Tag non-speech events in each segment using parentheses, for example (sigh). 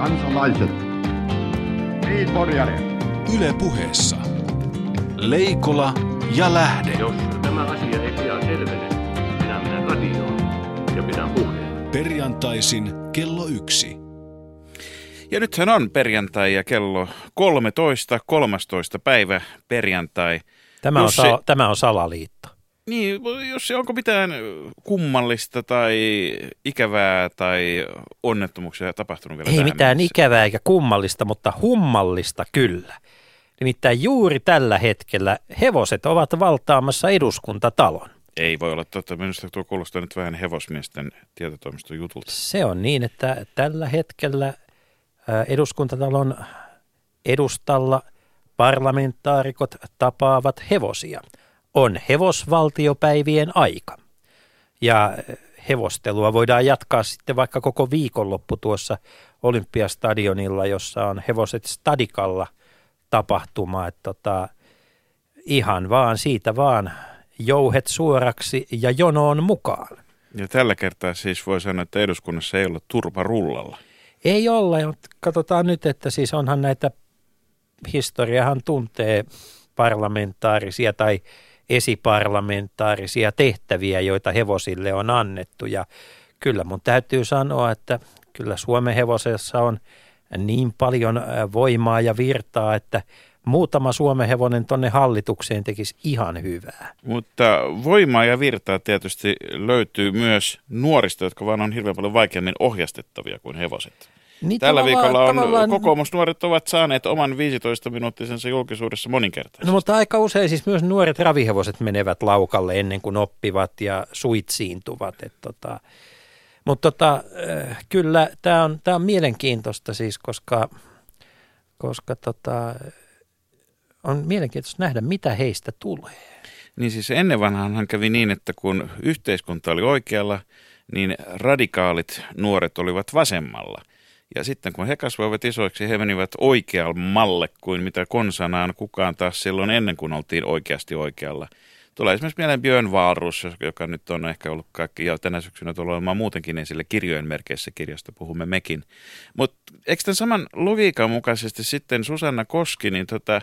kansalaiset. Niin, Porjari. Yle puheessa. Leikola ja Lähde. Jos tämä asia ei pian selvene, minä menen radioon ja pidän puheen. Perjantaisin kello yksi. Ja nythän on perjantai ja kello 13, 13 päivä perjantai. Tämä on, Jussi- sal- tämä on salaliitto. Niin, jos onko mitään kummallista tai ikävää tai onnettomuuksia tapahtunut vielä Ei mitään mennessä? ikävää eikä kummallista, mutta hummallista kyllä. Nimittäin juuri tällä hetkellä hevoset ovat valtaamassa eduskuntatalon. Ei voi olla totta. Minusta tuo kuulostaa nyt vähän hevosmiesten tietotoimiston jutulta. Se on niin, että tällä hetkellä eduskuntatalon edustalla parlamentaarikot tapaavat hevosia. On hevosvaltiopäivien aika. Ja ää, hevostelua voidaan jatkaa sitten vaikka koko viikonloppu tuossa Olympiastadionilla, jossa on hevoset stadikalla tapahtuma. Että tota, ihan vaan siitä vaan jouhet suoraksi ja jonoon mukaan. Ja tällä kertaa siis voi sanoa, että eduskunnassa ei olla turpa rullalla. Ei olla, mutta katsotaan nyt, että siis onhan näitä, historiahan tuntee parlamentaarisia tai esiparlamentaarisia tehtäviä, joita hevosille on annettu. Ja kyllä mun täytyy sanoa, että kyllä Suomen hevosessa on niin paljon äh, voimaa ja virtaa, että muutama Suomen hevonen tonne hallitukseen tekisi ihan hyvää. Mutta voimaa ja virtaa tietysti löytyy myös nuorista, jotka vaan on hirveän paljon vaikeammin ohjastettavia kuin hevoset. Niin Tällä viikolla on tavallaan- kokoomusnuoret ovat saaneet oman 15-minuuttisensa julkisuudessa moninkertaisesti. No mutta aika usein siis myös nuoret ravihevoset menevät laukalle ennen kuin oppivat ja suitsiintuvat. Et tota, mutta tota, äh, kyllä tämä on, tää on mielenkiintoista siis, koska, koska tota, on mielenkiintoista nähdä, mitä heistä tulee. Niin siis ennen vanhaanhan kävi niin, että kun yhteiskunta oli oikealla, niin radikaalit nuoret olivat vasemmalla. Ja sitten kun he kasvoivat isoiksi, he menivät oikeammalle kuin mitä konsanaan kukaan taas silloin ennen kuin oltiin oikeasti oikealla. Tulee esimerkiksi mieleen Björn Wahlroos, joka nyt on ehkä ollut kaikki, ja tänä syksynä tulee olemaan muutenkin esille kirjojen merkeissä kirjasta, puhumme mekin. Mutta eikö tämän saman logiikan mukaisesti sitten Susanna Koski, niin tota,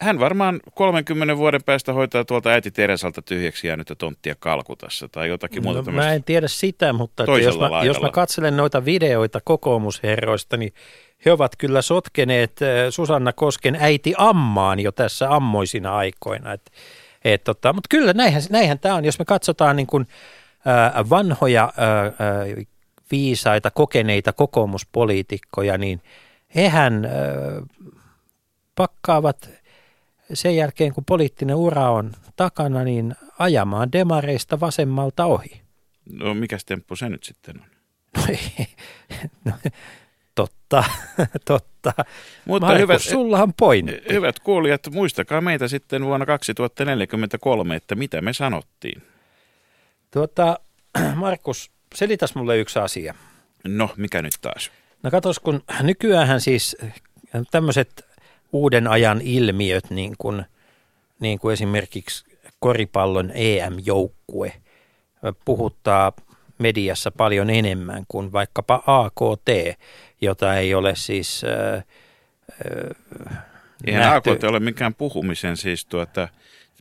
hän varmaan 30 vuoden päästä hoitaa tuolta äiti Teresalta tyhjäksi jäänyttä tonttia Kalkutassa tai jotakin muuta No, tämmöistä. mä en tiedä sitä, mutta että jos, mä, jos mä katselen noita videoita kokoomusherroista, niin he ovat kyllä sotkeneet äh, Susanna Kosken äiti Ammaan jo tässä ammoisina aikoina. Et, et, tota, mutta kyllä näinhän, näinhän tämä on, jos me katsotaan niin kuin, äh, vanhoja äh, äh, viisaita, kokeneita kokoomuspoliitikkoja, niin hehän äh, pakkaavat sen jälkeen, kun poliittinen ura on takana, niin ajamaan demareista vasemmalta ohi. No mikä temppu se nyt sitten on? No, ei. no, totta, (laughs) totta. Mutta Markus, hyvät, sullahan pointti. hyvät kuulijat, muistakaa meitä sitten vuonna 2043, että mitä me sanottiin. Tuota, (clears throat) Markus, selitäs mulle yksi asia. No, mikä nyt taas? No katos, kun nykyäänhän siis tämmöiset uuden ajan ilmiöt, niin kuin, niin kuin esimerkiksi koripallon EM-joukkue, puhuttaa mediassa paljon enemmän kuin vaikkapa AKT, jota ei ole siis äh, äh, Eihän nähty. AKT ole mikään puhumisen siis tuota,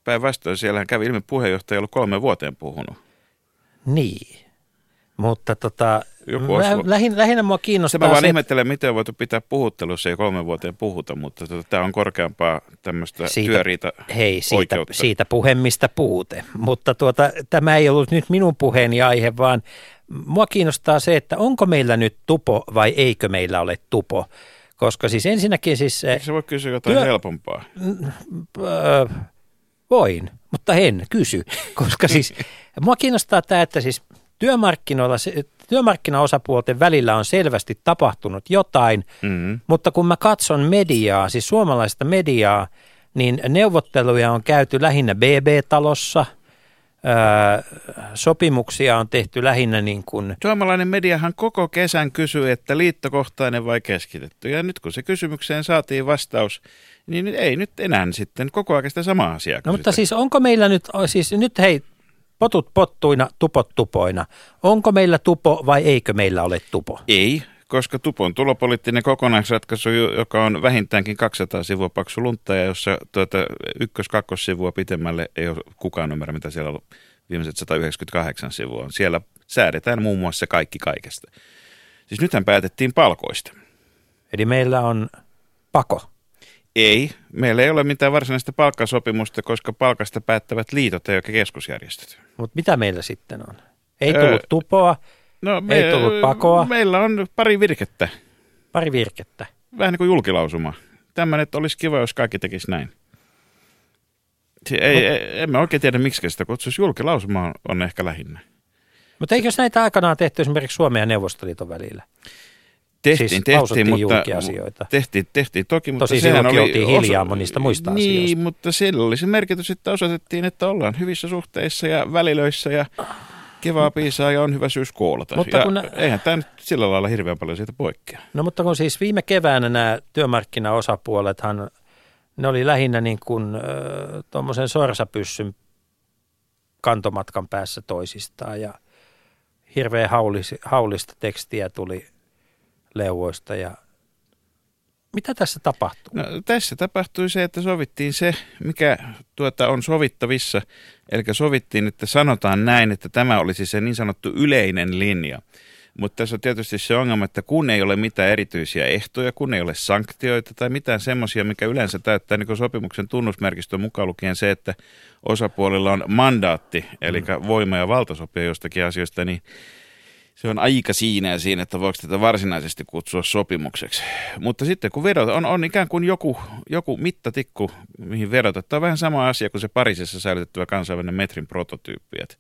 päinvastoin siellähän kävi ilmi puheenjohtaja, ei ollut kolme vuoteen puhunut. Niin, mutta tota, Joku mä, lähin, lähinnä mua kiinnostaa mä vaan se, ihmettelen, miten on voitu pitää puhuttelussa ei kolme vuoteen puhuta, mutta tota, tämä on korkeampaa tämmöistä Siitä- työriita Hei, siitä, oikeutta. siitä puhe, mistä puute. Mutta tuota, tämä ei ollut nyt minun puheeni aihe, vaan mua kiinnostaa se, että onko meillä nyt tupo vai eikö meillä ole tupo. Koska siis ensinnäkin siis, eh, Eikö se voi kysyä jotain Työ- helpompaa? öö, voin, mutta en kysy. (laughs) Koska siis (laughs) mua kiinnostaa tämä, että siis työmarkkinoilla, se- työmarkkinaosapuolten välillä on selvästi tapahtunut jotain, Mm-hmm. mutta kun mä katson mediaa, siis suomalaista mediaa, niin neuvotteluja on käyty lähinnä BB-talossa, öö, sopimuksia on tehty lähinnä niin kuin, Suomalainen mediahan koko kesän kysyi, että liittokohtainen vai keskitetty. Ja nyt kun se kysymykseen saatiin vastaus, niin ei nyt enää sitten koko ajan sitä samaa asiaa no mutta siis onko meillä nyt, siis nyt hei, potut pottuina, tupot tupoina, onko meillä tupo vai eikö meillä ole tupo? Ei, koska Tupon tulopoliittinen kokonaisratkaisu, joka on vähintäänkin 200 sivua paksu luntta ja jossa tuota, ykkös-kakkossivua pitemmälle ei ole kukaan ymmärrä, mitä siellä on viimeiset 198 sivua. Siellä säädetään muun muassa kaikki kaikesta. Siis nythän päätettiin palkoista. Eli meillä on pako. Ei, meillä ei ole mitään varsinaista palkkasopimusta, koska palkasta päättävät liitot eikä keskusjärjestöt. Mutta mitä meillä sitten on? Ei tullut öö, tupoa, no, me, ei tullut pakoa. Meillä on pari virkettä. Pari virkettä. Vähän niin kuin julkilausuma. Tämmöinen, että olisi kiva, jos kaikki tekisi näin. Ei, Mut, emme oikein tiedä, miksi sitä kutsuisi. Julkilausuma on, on ehkä lähinnä. Mutta eikös näitä aikanaan tehty esimerkiksi Suomen ja Neuvostoliiton välillä? Tehtiin, siis tehtiin, mutta, asioita. Tehtiin, tehtiin toki, mutta Tosi sehän oli oltiin hiljaa osa, monista muista niin, asioista. mutta sillä oli se merkitys, että osoitettiin, että ollaan hyvissä suhteissa ja välilöissä ja kivaa piisaa ja on hyvä syys koolata. Mutta ja kun, eihän tämä nyt sillä lailla hirveän paljon siitä poikkea. No mutta kun siis viime keväänä nämä työmarkkinaosapuolethan, ne oli lähinnä niin kuin äh, tuommoisen sorsapyssyn kantomatkan päässä toisistaan ja hirveän haulis, haulista tekstiä tuli leuvoista ja mitä tässä tapahtuu? No, tässä tapahtui se, että sovittiin se, mikä tuota, on sovittavissa. Eli sovittiin, että sanotaan näin, että tämä olisi se niin sanottu yleinen linja. Mutta tässä on tietysti se ongelma, että kun ei ole mitään erityisiä ehtoja, kun ei ole sanktioita tai mitään semmoisia, mikä yleensä täyttää niin sopimuksen tunnusmerkistön mukaan lukien se, että osapuolilla on mandaatti, eli mm. voima ja valtasopia jostakin asioista, niin se on aika siinä ja siinä, että voiko tätä varsinaisesti kutsua sopimukseksi. Mutta sitten kun vedota, on, on ikään kuin joku, joku mittatikku, mihin vedota. Tämä on vähän sama asia kuin se Pariisissa säilytettävä kansainvälinen metrin prototyyppi. Että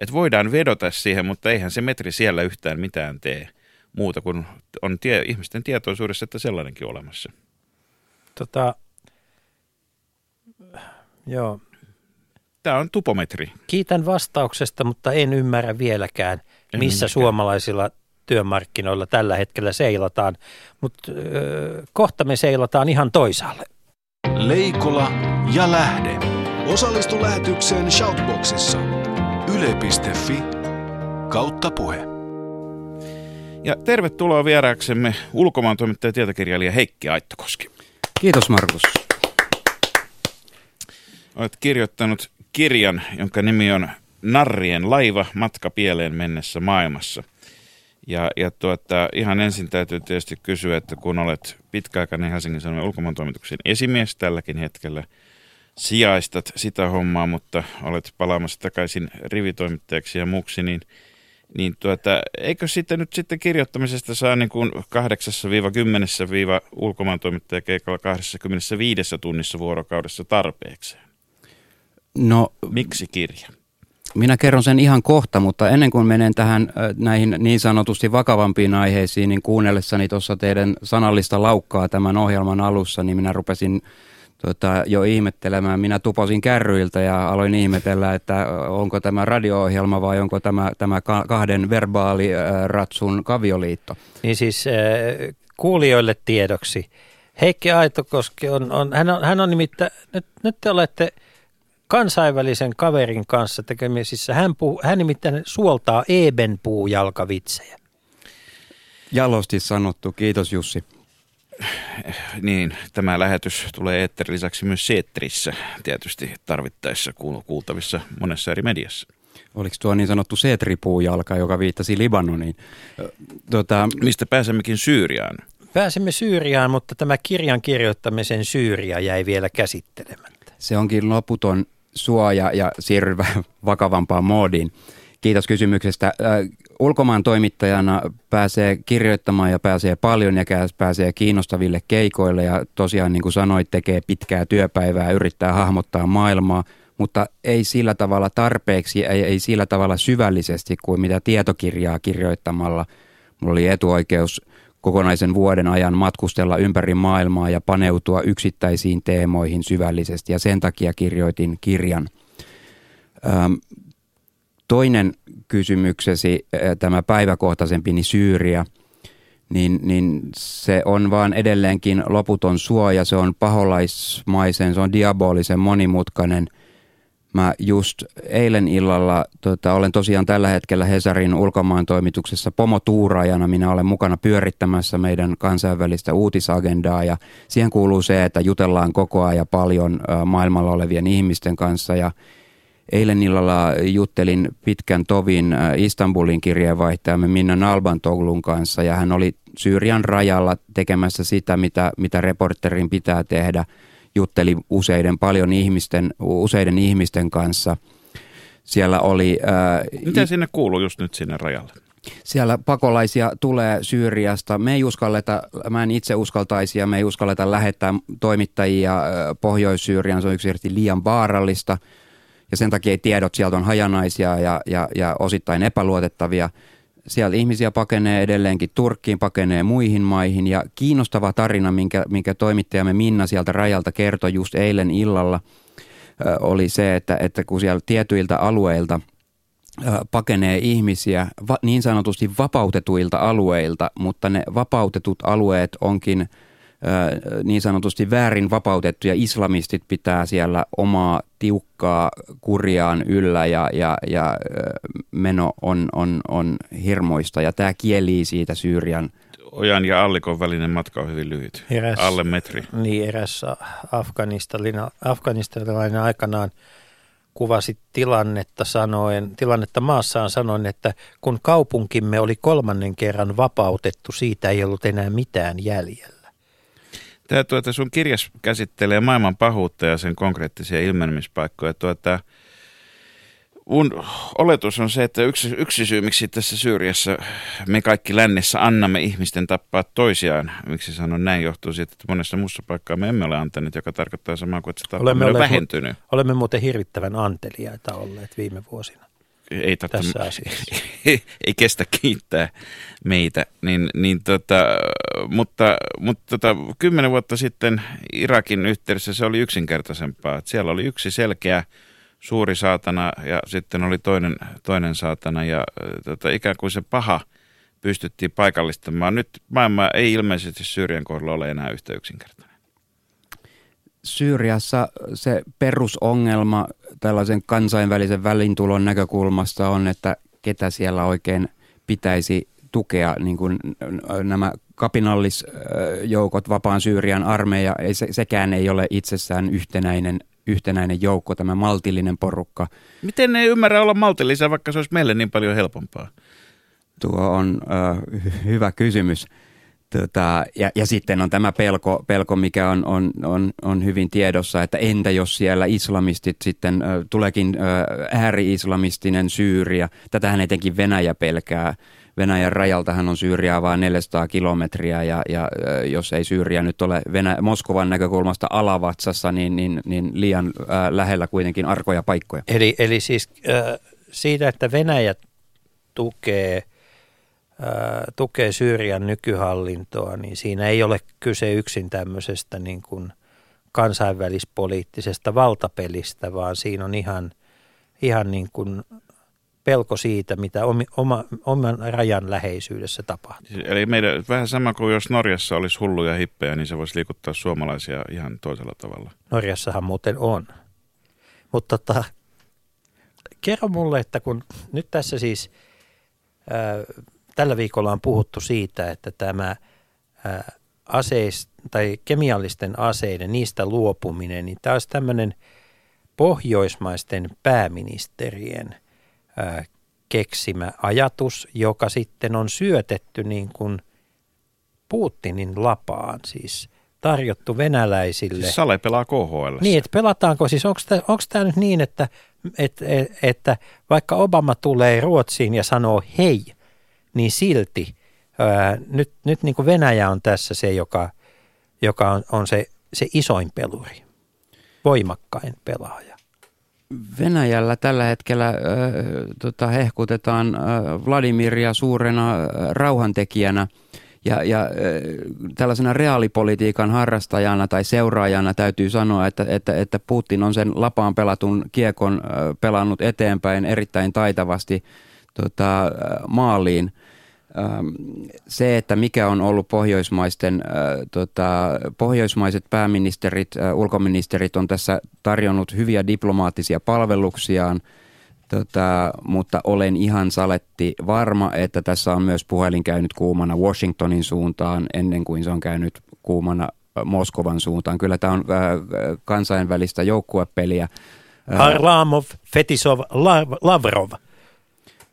et voidaan vedota siihen, mutta eihän se metri siellä yhtään mitään tee muuta kuin on tie, ihmisten tietoisuudessa, että sellainenkin olemassa. Tota, joo. Tämä on tupometri. Kiitän vastauksesta, mutta en ymmärrä vieläkään – missä suomalaisilla työmarkkinoilla tällä hetkellä seilataan, mutta kohta me seilataan ihan toisaalle. Leikola ja Lähde. Osallistu lähetykseen Shoutboxissa. Yle.fi kautta puhe. Ja tervetuloa vieraaksemme ulkomaan toimittaja ja tietokirjailija Heikki Aittokoski. Kiitos Markus. Olet kirjoittanut kirjan, jonka nimi on narrien laiva matka pieleen mennessä maailmassa. Ja, ja tuota, ihan ensin täytyy tietysti kysyä, että kun olet pitkäaikainen Helsingin Sanomien ulkomaantoimituksen esimies tälläkin hetkellä, sijaistat sitä hommaa, mutta olet palaamassa takaisin rivitoimittajaksi ja muuksi, niin, niin tuota, eikö sitten nyt sitten kirjoittamisesta saa niin kuin 8-10 ulkomaantoimittajakeikalla 25 tunnissa vuorokaudessa tarpeekseen? No, Miksi kirja? Minä kerron sen ihan kohta, mutta ennen kuin menen tähän näihin niin sanotusti vakavampiin aiheisiin, niin kuunnellessani tuossa teidän sanallista laukkaa tämän ohjelman alussa, niin minä rupesin tota, jo ihmettelemään. Minä tuposin kärryiltä ja aloin ihmetellä, että onko tämä radio-ohjelma vai onko tämä, tämä kahden verbaaliratsun kavioliitto. Niin siis kuulijoille tiedoksi. Heikki Aitokoski on, on, hän on, hän on nimittäin, nyt, nyt te olette – kansainvälisen kaverin kanssa tekemisissä. Hän, puhu, hän nimittäin suoltaa ebenpuujalkavitsejä. Jalosti sanottu. Kiitos Jussi. Niin, tämä lähetys tulee eetterin lisäksi myös Seetterissä tietysti tarvittaessa kuultavissa monessa eri mediassa. Oliko tuo niin sanottu seetripuujalka, joka viittasi Libanoniin? Tota... Mistä pääsemmekin Syyriaan? Pääsemme Syyriaan, mutta tämä kirjan kirjoittamisen Syyria jäi vielä käsittelemättä. Se onkin loputon suoja ja siirry (laughs) vakavampaan moodiin. Kiitos kysymyksestä. Ulkomaan toimittajana pääsee kirjoittamaan ja pääsee paljon ja pääsee kiinnostaville keikoille ja tosiaan niin kuin sanoit, tekee pitkää työpäivää, yrittää hahmottaa maailmaa, mutta ei sillä tavalla tarpeeksi, ei, ei sillä tavalla syvällisesti kuin mitä tietokirjaa kirjoittamalla. Mulla oli etuoikeus kokonaisen vuoden ajan matkustella ympäri maailmaa ja paneutua yksittäisiin teemoihin syvällisesti ja sen takia kirjoitin kirjan. Toinen kysymyksesi, tämä päiväkohtaisempi, niin Syyria, niin, niin se on vaan edelleenkin loputon suoja, se on paholaismaisen, se on diabolisen monimutkainen. Mä just eilen illalla, tota, olen tosiaan tällä hetkellä Hesarin ulkomaan toimituksessa pomotuuraajana. Minä olen mukana pyörittämässä meidän kansainvälistä uutisagendaa ja siihen kuuluu se, että jutellaan koko ajan paljon maailmalla olevien ihmisten kanssa ja Eilen illalla juttelin pitkän tovin Istanbulin kirjeenvaihtajamme Minna Nalbantoglun kanssa ja hän oli Syyrian rajalla tekemässä sitä, mitä, mitä reporterin pitää tehdä – jutteli useiden paljon ihmisten, useiden ihmisten kanssa. Siellä oli... Ää, Mitä sinne kuuluu just nyt sinne rajalle? Siellä pakolaisia tulee Syyriasta. Me ei uskalleta, mä en itse uskaltaisi ja me ei uskalleta lähettää toimittajia Pohjois-Syyriaan. Se on yksinkertaisesti liian vaarallista ja sen takia tiedot sieltä on hajanaisia ja, ja, ja osittain epäluotettavia – siellä ihmisiä pakenee edelleenkin Turkkiin, pakenee muihin maihin. Ja kiinnostava tarina, minkä, minkä toimittajamme Minna sieltä rajalta kertoi just eilen illalla, oli se, että, että kun siellä tietyiltä alueilta pakenee ihmisiä niin sanotusti vapautetuilta alueilta, mutta ne vapautetut alueet onkin niin sanotusti väärin vapautettuja islamistit pitää siellä omaa tiukkaa kurjaan yllä ja, ja, ja meno on, on, on hirmoista ja tämä kielii siitä Syyrian Ojan ja Allikon välinen matka on hyvin lyhyt, eräs, alle metri. Niin, erässä afganistanilainen aikanaan kuvasi tilannetta sanoen, tilannetta maassaan sanoen, että kun kaupunkimme oli kolmannen kerran vapautettu, siitä ei ollut enää mitään jäljellä. Tämä tuota, sun kirjas käsittelee maailman pahuutta ja sen konkreettisia ilmenemispaikkoja. Tuota, mun oletus on se, että yksi, yksi syy, miksi tässä Syyriassa me kaikki lännessä annamme ihmisten tappaa toisiaan, miksi sanon näin, johtuu siitä, että monessa muussa paikkaa me emme ole antaneet, joka tarkoittaa samaa kuin, että se olemme on vähentynyt. Olemme muuten hirvittävän anteliaita olleet viime vuosina ei, totta, tässä asiassa. Ei, ei kestä kiittää meitä. Niin, niin tota, mutta mutta tota, kymmenen vuotta sitten Irakin yhteydessä se oli yksinkertaisempaa. Että siellä oli yksi selkeä suuri saatana ja sitten oli toinen, toinen saatana ja tota, ikään kuin se paha pystyttiin paikallistamaan. Nyt maailma ei ilmeisesti Syyrian kohdalla ole enää yhtä yksinkertainen. Syyriassa se perusongelma tällaisen kansainvälisen välintulon näkökulmasta on, että ketä siellä oikein pitäisi tukea, niin kuin nämä kapinallisjoukot, vapaan Syyrian armeija, ei, se, sekään ei ole itsessään yhtenäinen, yhtenäinen joukko, tämä maltillinen porukka. Miten ne ei ymmärrä olla maltillisia, vaikka se olisi meille niin paljon helpompaa? Tuo on äh, hyvä kysymys. Tota, ja, ja sitten on tämä pelko, pelko mikä on, on, on, on hyvin tiedossa, että entä jos siellä islamistit sitten ö, tuleekin ääri-islamistinen Syyria. Tätähän etenkin Venäjä pelkää. Venäjän rajaltahan on Syyriaa vain 400 kilometriä ja, ja jos ei Syyria nyt ole Venä- Moskovan näkökulmasta alavatsassa, niin, niin, niin liian ö, lähellä kuitenkin arkoja paikkoja. Eli, eli siis ö, siitä, että Venäjä tukee – tukee Syyrian nykyhallintoa, niin siinä ei ole kyse yksin tämmöisestä niin kuin kansainvälispoliittisesta valtapelistä, vaan siinä on ihan, ihan niin kuin pelko siitä, mitä omi, oma, oman rajan läheisyydessä tapahtuu. Eli meidän, vähän sama kuin jos Norjassa olisi hulluja hippejä, niin se voisi liikuttaa suomalaisia ihan toisella tavalla. Norjassahan muuten on. Mutta tota, kerro mulle, että kun nyt tässä siis tällä viikolla on puhuttu siitä, että tämä aseis, tai kemiallisten aseiden, niistä luopuminen, niin tämä olisi tämmöinen pohjoismaisten pääministerien keksimä ajatus, joka sitten on syötetty niin kuin Putinin lapaan, siis tarjottu venäläisille. Siis Sale pelaa KHL. Niin, että pelataanko siis, onko tämä nyt niin, että, että, että vaikka Obama tulee Ruotsiin ja sanoo hei – niin silti ää, nyt, nyt niin kuin Venäjä on tässä se, joka, joka on, on se, se isoin peluri, voimakkain pelaaja. Venäjällä tällä hetkellä äh, tota, hehkutetaan äh, Vladimiria suurena äh, rauhantekijänä ja, ja äh, tällaisena reaalipolitiikan harrastajana tai seuraajana täytyy sanoa, että, että, että Putin on sen lapaan pelatun kiekon äh, pelannut eteenpäin erittäin taitavasti tota, maaliin. Ähm, se, että mikä on ollut pohjoismaisten, äh, tota, pohjoismaiset pääministerit, äh, ulkoministerit on tässä tarjonnut hyviä diplomaattisia palveluksiaan, tota, mutta olen ihan saletti varma, että tässä on myös puhelin käynyt kuumana Washingtonin suuntaan ennen kuin se on käynyt kuumana Moskovan suuntaan. Kyllä tämä on äh, kansainvälistä joukkuepeliä. Äh, Harlamov, Fetisov, Lav- Lavrov.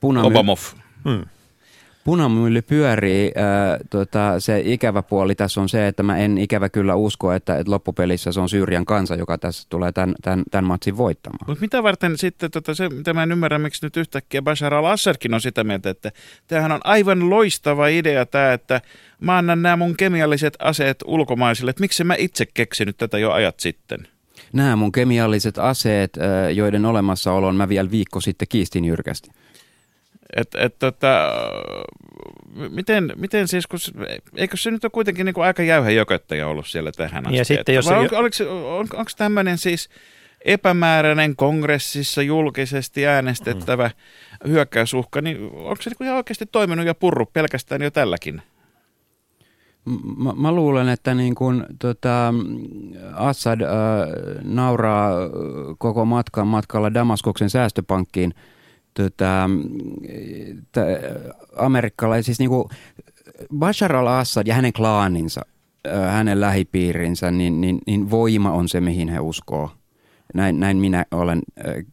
punamy- Obamov. Hmm. Punamylly pyörii. Äh, tota, se ikävä puoli tässä on se, että mä en ikävä kyllä usko, että, että loppupelissä se on Syyrian kansa, joka tässä tulee tämän, tämän, tämän matsin voittamaan. Mutta mitä varten sitten, tota, se, mitä mä en ymmärrä, miksi nyt yhtäkkiä Bashar al-Assadkin on sitä mieltä, että tämähän on aivan loistava idea tämä, että mä annan nämä mun kemialliset aseet ulkomaisille, että miksi mä itse keksinyt tätä jo ajat sitten? Nämä mun kemialliset aseet, joiden olemassaolon mä vielä viikko sitten kiistin jyrkästi. Et, et, tota, miten, miten siis, kun, eikö se nyt ole kuitenkin niin kuin aika jäyhä jököttäjä ollut siellä tähän asti? Ja sitten jos on, se- on, onko tämmöinen siis epämääräinen kongressissa julkisesti äänestettävä mm. hyökkäysuhka, niin onko se niin ihan oikeasti toiminut ja purru pelkästään jo tälläkin? Mä, mä luulen, että niin kun, tota, Assad äh, nauraa koko matkan matkalla Damaskoksen säästöpankkiin tota, t- amerikkalaisissa, siis niin kuin Bashar al-Assad ja hänen klaaninsa, hänen lähipiirinsä, niin, niin, niin voima on se, mihin he uskoo. Näin, näin minä olen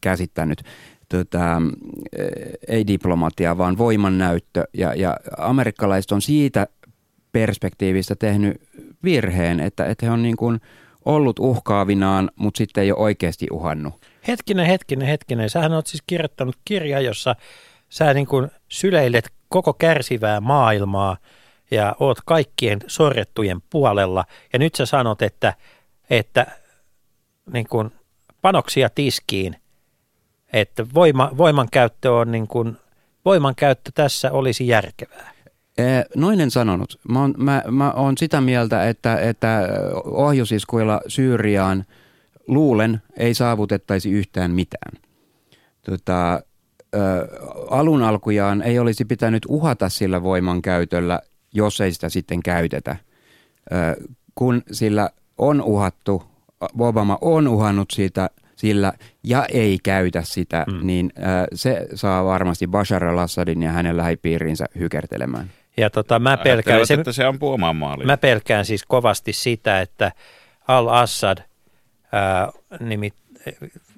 käsittänyt. Tota, äh, ei diplomatia, vaan voimannäyttö. Ja, ja amerikkalaiset on siitä perspektiivistä tehnyt virheen, että, että he on niin kuin ollut uhkaavinaan, mutta sitten ei ole oikeasti uhannut. Hetkinen, hetkinen, hetkinen. Sähän oot siis kirjoittanut kirja, jossa sä niin kuin syleilet koko kärsivää maailmaa ja oot kaikkien sorrettujen puolella. Ja nyt sä sanot, että, että niin kuin panoksia tiskiin, että voima, voimankäyttö on niin kuin, voimankäyttö tässä olisi järkevää. Noin en sanonut. Mä oon, mä, mä oon sitä mieltä, että, että ohjusiskuilla Syyriaan luulen ei saavutettaisi yhtään mitään. Tota, ö, alun alkujaan ei olisi pitänyt uhata sillä voimankäytöllä, jos ei sitä sitten käytetä. Ö, kun sillä on uhattu, Obama on uhannut siitä sillä ja ei käytä sitä, mm. niin ö, se saa varmasti Bashar al-Assadin ja hänen lähipiirinsä hykertelemään. Ja tota, mä pelkään, se, että se ampuu maaliin. Mä pelkään siis kovasti sitä, että Al-Assad ää, nimit,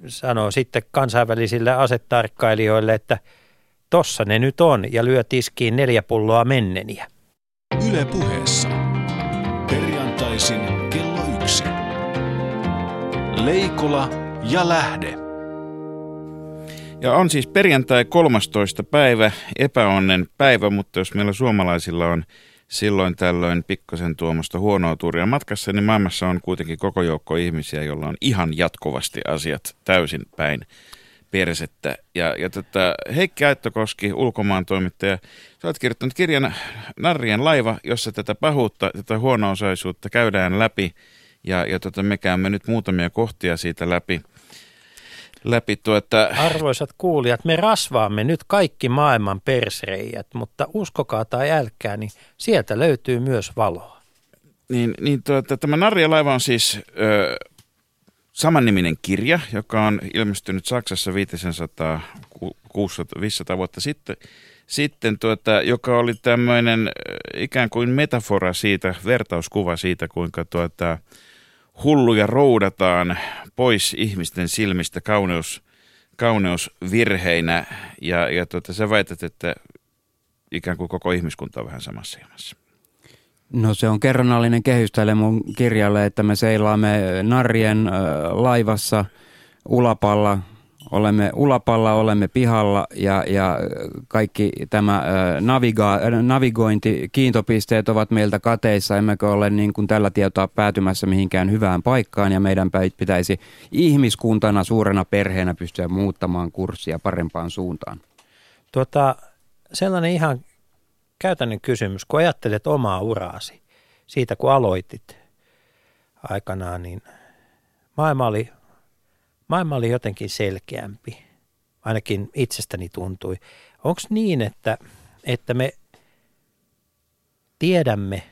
sanoo sitten kansainvälisille asetarkkailijoille, että tossa ne nyt on ja lyö tiskiin neljä pulloa menneniä. Yle puheessa. Perjantaisin kello yksi. Leikola ja lähde. Ja on siis perjantai 13. päivä, epäonnen päivä, mutta jos meillä suomalaisilla on silloin tällöin pikkasen tuommoista huonoa tuuria matkassa, niin maailmassa on kuitenkin koko joukko ihmisiä, joilla on ihan jatkuvasti asiat täysin päin persettä. Ja, ja tota, Heikki Aittokoski, ulkomaan toimittaja, sä oot kirjoittanut kirjan Narrien laiva, jossa tätä pahuutta, tätä huono-osaisuutta käydään läpi. Ja, ja tota, me käymme nyt muutamia kohtia siitä läpi. Läpi tuota, Arvoisat kuulijat, me rasvaamme nyt kaikki maailman persreijät, mutta uskokaa tai älkää, niin sieltä löytyy myös valoa. Niin, niin tuota, tämä Narja laiva on siis ö, samanniminen kirja, joka on ilmestynyt Saksassa 500, 600, 500 vuotta sitten, sitten tuota, joka oli tämmöinen ikään kuin metafora siitä, vertauskuva siitä, kuinka tuota, hulluja roudataan pois ihmisten silmistä kauneus, kauneusvirheinä. Ja, ja tuota, sä väität, että ikään kuin koko ihmiskunta on vähän samassa jamassa. No se on kerronnallinen kehys tälle mun kirjalle, että me seilaamme narrien äh, laivassa ulapalla, olemme ulapalla, olemme pihalla ja, ja kaikki tämä naviga, navigointi, kiintopisteet ovat meiltä kateissa, emmekä ole niin kuin tällä tietoa päätymässä mihinkään hyvään paikkaan ja meidän pitäisi ihmiskuntana, suurena perheenä pystyä muuttamaan kurssia parempaan suuntaan. Tuota, sellainen ihan käytännön kysymys, kun ajattelet omaa uraasi siitä, kun aloitit aikanaan, niin maailma oli, maailma oli jotenkin selkeämpi. Ainakin itsestäni tuntui. Onko niin, että, että me tiedämme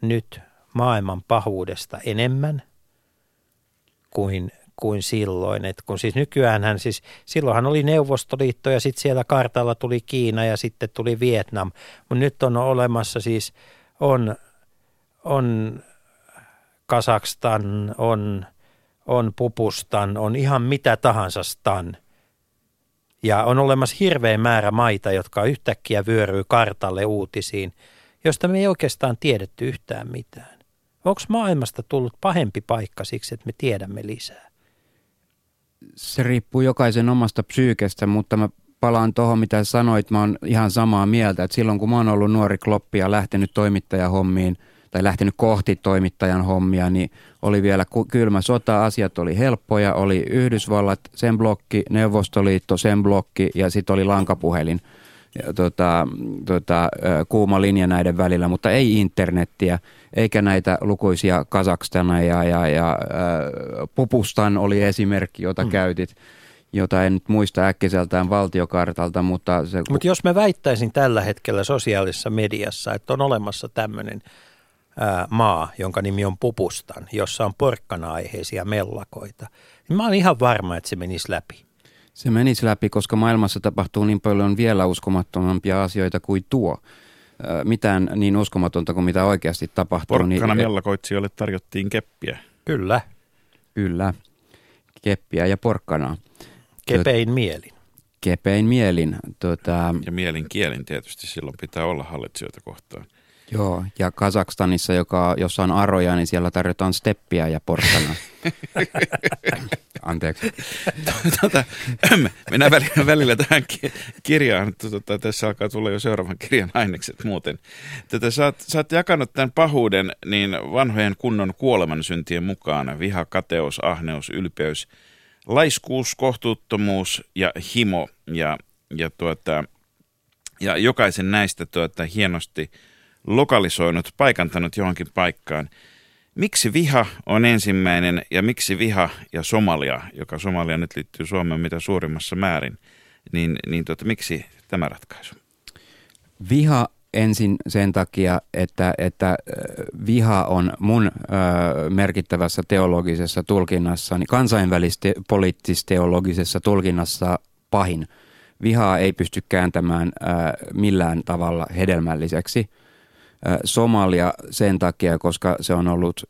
nyt maailman pahuudesta enemmän kuin, kuin silloin. Et kun siis nykyään siis, silloinhan oli Neuvostoliitto ja sitten siellä kartalla tuli Kiina ja sitten tuli Vietnam. Mutta nyt on olemassa siis, on, on Kasakstan, on, on Pupustan, on ihan mitä tahansa stan. Ja on olemassa hirveä määrä maita, jotka yhtäkkiä vyöryy kartalle uutisiin, josta me ei oikeastaan tiedetty yhtään mitään. Onko maailmasta tullut pahempi paikka siksi, että me tiedämme lisää? Se riippuu jokaisen omasta psyykestä, mutta mä palaan tuohon, mitä sanoit. Mä oon ihan samaa mieltä, että silloin kun mä oon ollut nuori kloppi ja lähtenyt toimittajahommiin – tai lähtenyt kohti toimittajan hommia, niin oli vielä kylmä sota, asiat oli helppoja, oli Yhdysvallat, sen blokki, Neuvostoliitto, sen blokki ja sitten oli lankapuhelin. Ja, tota, tota, kuuma linja näiden välillä, mutta ei internettiä, eikä näitä lukuisia Kazakstana ja, ja, ja äh, Pupustan oli esimerkki, jota mm. käytit jota en nyt muista äkkiseltään valtiokartalta, mutta... Se... Mutta jos mä väittäisin tällä hetkellä sosiaalisessa mediassa, että on olemassa tämmöinen ää, maa, jonka nimi on Pupustan, jossa on porkkana-aiheisia mellakoita, niin mä oon ihan varma, että se menisi läpi. Se menisi läpi, koska maailmassa tapahtuu niin paljon vielä uskomattomampia asioita kuin tuo. Mitään niin uskomatonta kuin mitä oikeasti tapahtuu. Porkkana niin... mellakoitsijoille tarjottiin keppiä. Kyllä. Kyllä. Keppiä ja porkkanaa. Kepein mielin. Kepein mielin. Tuota... Ja mielin kielin tietysti silloin pitää olla hallitsijoita kohtaan. Joo, ja Kazakstanissa, joka, jossa on aroja, niin siellä tarjotaan steppiä ja porkkana. (laughs) Anteeksi. Tuota, mennään välillä, välillä tähän kirjaan. Tuota, tässä alkaa tulla jo seuraavan kirjan ainekset muuten. Tätä, sä, oot, sä oot jakanut tämän pahuuden niin vanhojen kunnon kuolemansyntien mukaan. Viha, kateus, ahneus, ylpeys, laiskuus, kohtuuttomuus ja himo. Ja, ja, tuota, ja jokaisen näistä tuota, hienosti – lokalisoinut, paikantanut johonkin paikkaan. Miksi viha on ensimmäinen ja miksi viha ja Somalia, joka Somalia nyt liittyy Suomeen mitä suurimmassa määrin, niin, niin tuota, miksi tämä ratkaisu? Viha ensin sen takia, että, että viha on mun ö, merkittävässä teologisessa tulkinnassa, niin poliittis-teologisessa tulkinnassa pahin. Vihaa ei pysty kääntämään ö, millään tavalla hedelmälliseksi – Somalia sen takia, koska se on ollut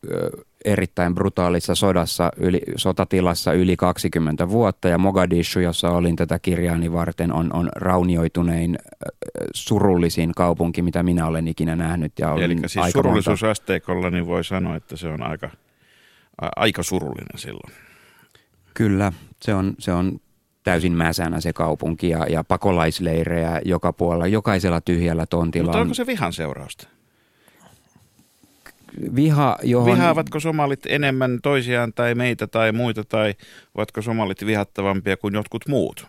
erittäin brutaalissa sodassa, yli, sotatilassa yli 20 vuotta ja Mogadishu, jossa olin tätä kirjaani varten, on, on raunioitunein surullisin kaupunki, mitä minä olen ikinä nähnyt. Ja Eli siis aika surullisuusasteikolla monta... niin voi sanoa, että se on aika, aika surullinen silloin. Kyllä, se on, se on täysin mäsänä se kaupunki ja, ja pakolaisleirejä joka puolella, jokaisella tyhjällä tontilla. Mutta onko se vihan seurausta? Viha, johon... Vihaavatko somalit enemmän toisiaan tai meitä tai muita, tai ovatko somalit vihattavampia kuin jotkut muut?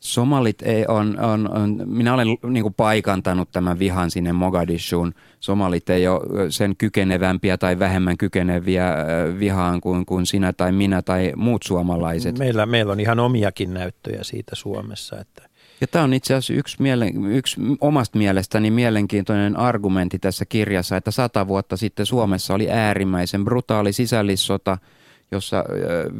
Somalit ei on, on, on minä olen niin kuin paikantanut tämän vihan sinne Mogadishuun. Somalit ei ole sen kykenevämpiä tai vähemmän kykeneviä vihaan kuin, kuin sinä tai minä tai muut suomalaiset. Meillä, meillä on ihan omiakin näyttöjä siitä Suomessa, että ja tämä on itse asiassa yksi, mielen, yksi omasta mielestäni mielenkiintoinen argumentti tässä kirjassa, että sata vuotta sitten Suomessa oli äärimmäisen brutaali sisällissota, jossa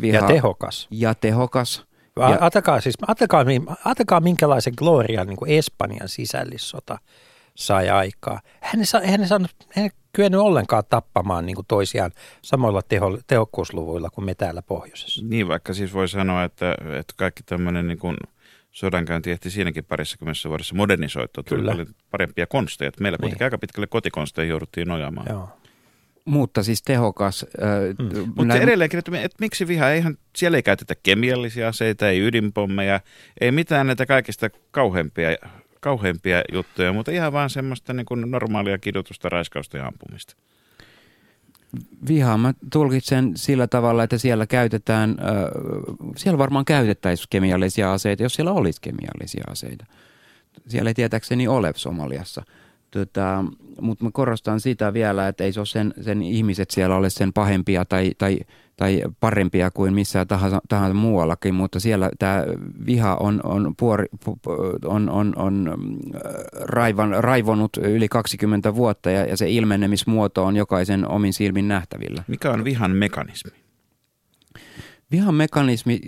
viha... Ja tehokas. Ja tehokas. Ja... Atakaa, siis, atakaa, atakaa minkälaisen glorian niin kuin Espanjan sisällissota sai aikaa. Hän ei, hän ei saanut, hän ei kyennyt ollenkaan tappamaan niin kuin toisiaan samoilla teho, tehokkuusluvuilla kuin me täällä pohjoisessa. Niin, vaikka siis voi sanoa, että, että kaikki tämmöinen niin kuin – sodankäynti ehti siinäkin parissa kymmenessä vuodessa modernisoitua. Tuli Kyllä. paljon parempia konsteja. Meillä kuitenkin niin. aika pitkälle kotikonsteja jouduttiin nojaamaan. Joo. Mutta siis tehokas. Äh, mm. Mutta edelleenkin, että, että miksi viha? Eihän, siellä ei käytetä kemiallisia aseita, ei ydinpommeja, ei mitään näitä kaikista kauheimpia, kauheimpia juttuja, mutta ihan vaan semmoista niin kuin normaalia kidutusta, raiskausta ja ampumista vihaa mä tulkitsen sillä tavalla, että siellä käytetään, siellä varmaan käytettäisiin kemiallisia aseita, jos siellä olisi kemiallisia aseita. Siellä ei tietääkseni ole Somaliassa. Tota, Mutta mä korostan sitä vielä, että ei se ole sen, sen ihmiset siellä ole sen pahempia tai, tai, tai parempia kuin missään tahansa, tahansa muuallakin, mutta siellä tämä viha on, on, puori, on, on, on äh, raivan, raivonut yli 20 vuotta ja, ja se ilmenemismuoto on jokaisen omin silmin nähtävillä. Mikä on vihan mekanismi? Vihan mekanismi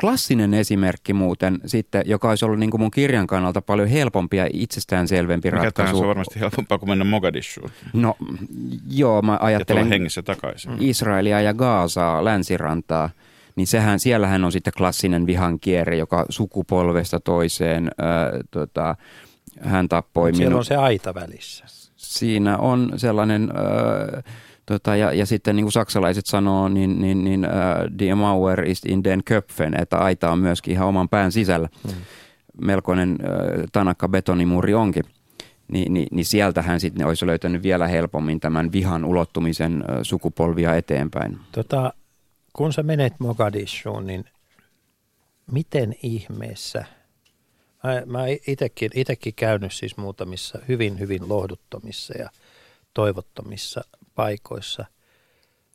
klassinen esimerkki muuten sitten, joka olisi ollut niin kuin mun kirjan kannalta paljon helpompi ja itsestäänselvempi Mikä ratkaisu. se on varmasti helpompaa kuin mennä Mogadishuun No joo, mä ja ajattelen hengissä takaisin. Israelia ja Gaasaa, länsirantaa, niin sehän, siellähän on sitten klassinen vihan kierre, joka sukupolvesta toiseen äh, tota, hän tappoi Siellä minut. on se aita välissä. Siinä on sellainen... Äh, Tota, ja, ja sitten niin kuin saksalaiset sanoo, niin, niin, niin uh, die Mauer ist in den Köpfen, että aita on myöskin ihan oman pään sisällä. Mm. Melkoinen uh, tanakka betonimuuri onkin. Ni, niin, niin sieltähän sitten olisi löytänyt vielä helpommin tämän vihan ulottumisen uh, sukupolvia eteenpäin. Tota, kun sä menet Mogadishuun, niin miten ihmeessä, mä, mä itekin, itekin käynyt siis muutamissa hyvin, hyvin lohduttomissa ja toivottomissa paikoissa.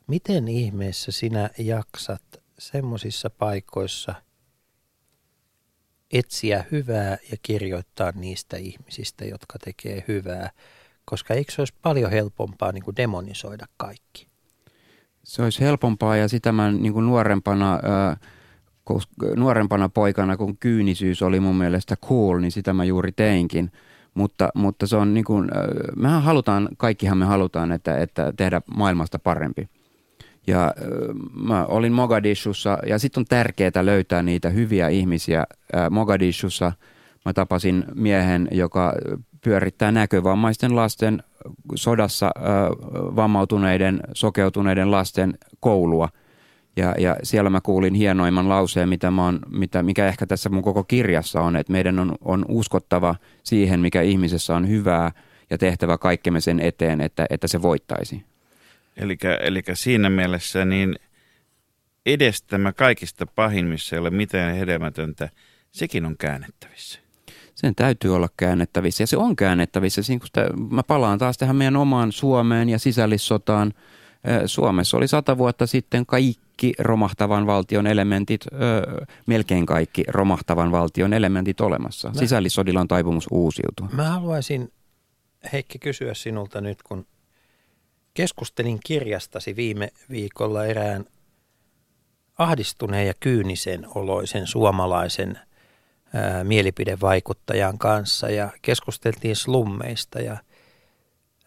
Miten ihmeessä sinä jaksat semmoisissa paikoissa etsiä hyvää ja kirjoittaa niistä ihmisistä, jotka tekee hyvää, koska eikö se olisi paljon helpompaa niin kuin demonisoida kaikki? Se olisi helpompaa ja sitä mä niin kuin nuorempana, äh, nuorempana poikana, kun kyynisyys oli mun mielestä cool, niin sitä mä juuri teinkin. Mutta, mutta se on niin kuin, mehän halutaan, kaikkihan me halutaan, että, että tehdä maailmasta parempi. Ja mä olin Mogadishussa ja sitten on tärkeää löytää niitä hyviä ihmisiä. Mogadishussa mä tapasin miehen, joka pyörittää näkövammaisten lasten sodassa vammautuneiden, sokeutuneiden lasten koulua – ja, ja siellä mä kuulin hienoimman lauseen, mitä mä oon, mitä, mikä ehkä tässä mun koko kirjassa on, että meidän on, on uskottava siihen, mikä ihmisessä on hyvää ja tehtävä kaikkemme sen eteen, että, että se voittaisi. Eli siinä mielessä niin edestämä kaikista pahin, missä ei ole mitään hedelmätöntä, sekin on käännettävissä. Sen täytyy olla käännettävissä ja se on käännettävissä. Siinä, kun sitä, mä palaan taas tähän meidän omaan Suomeen ja sisällissotaan. Suomessa oli sata vuotta sitten kaikki romahtavan valtion elementit, ö, melkein kaikki romahtavan valtion elementit olemassa. Mä, Sisällissodilla on taipumus uusiutua. Mä haluaisin, Heikki, kysyä sinulta nyt, kun keskustelin kirjastasi viime viikolla erään ahdistuneen ja kyynisen oloisen suomalaisen ää, mielipidevaikuttajan kanssa ja keskusteltiin slummeista ja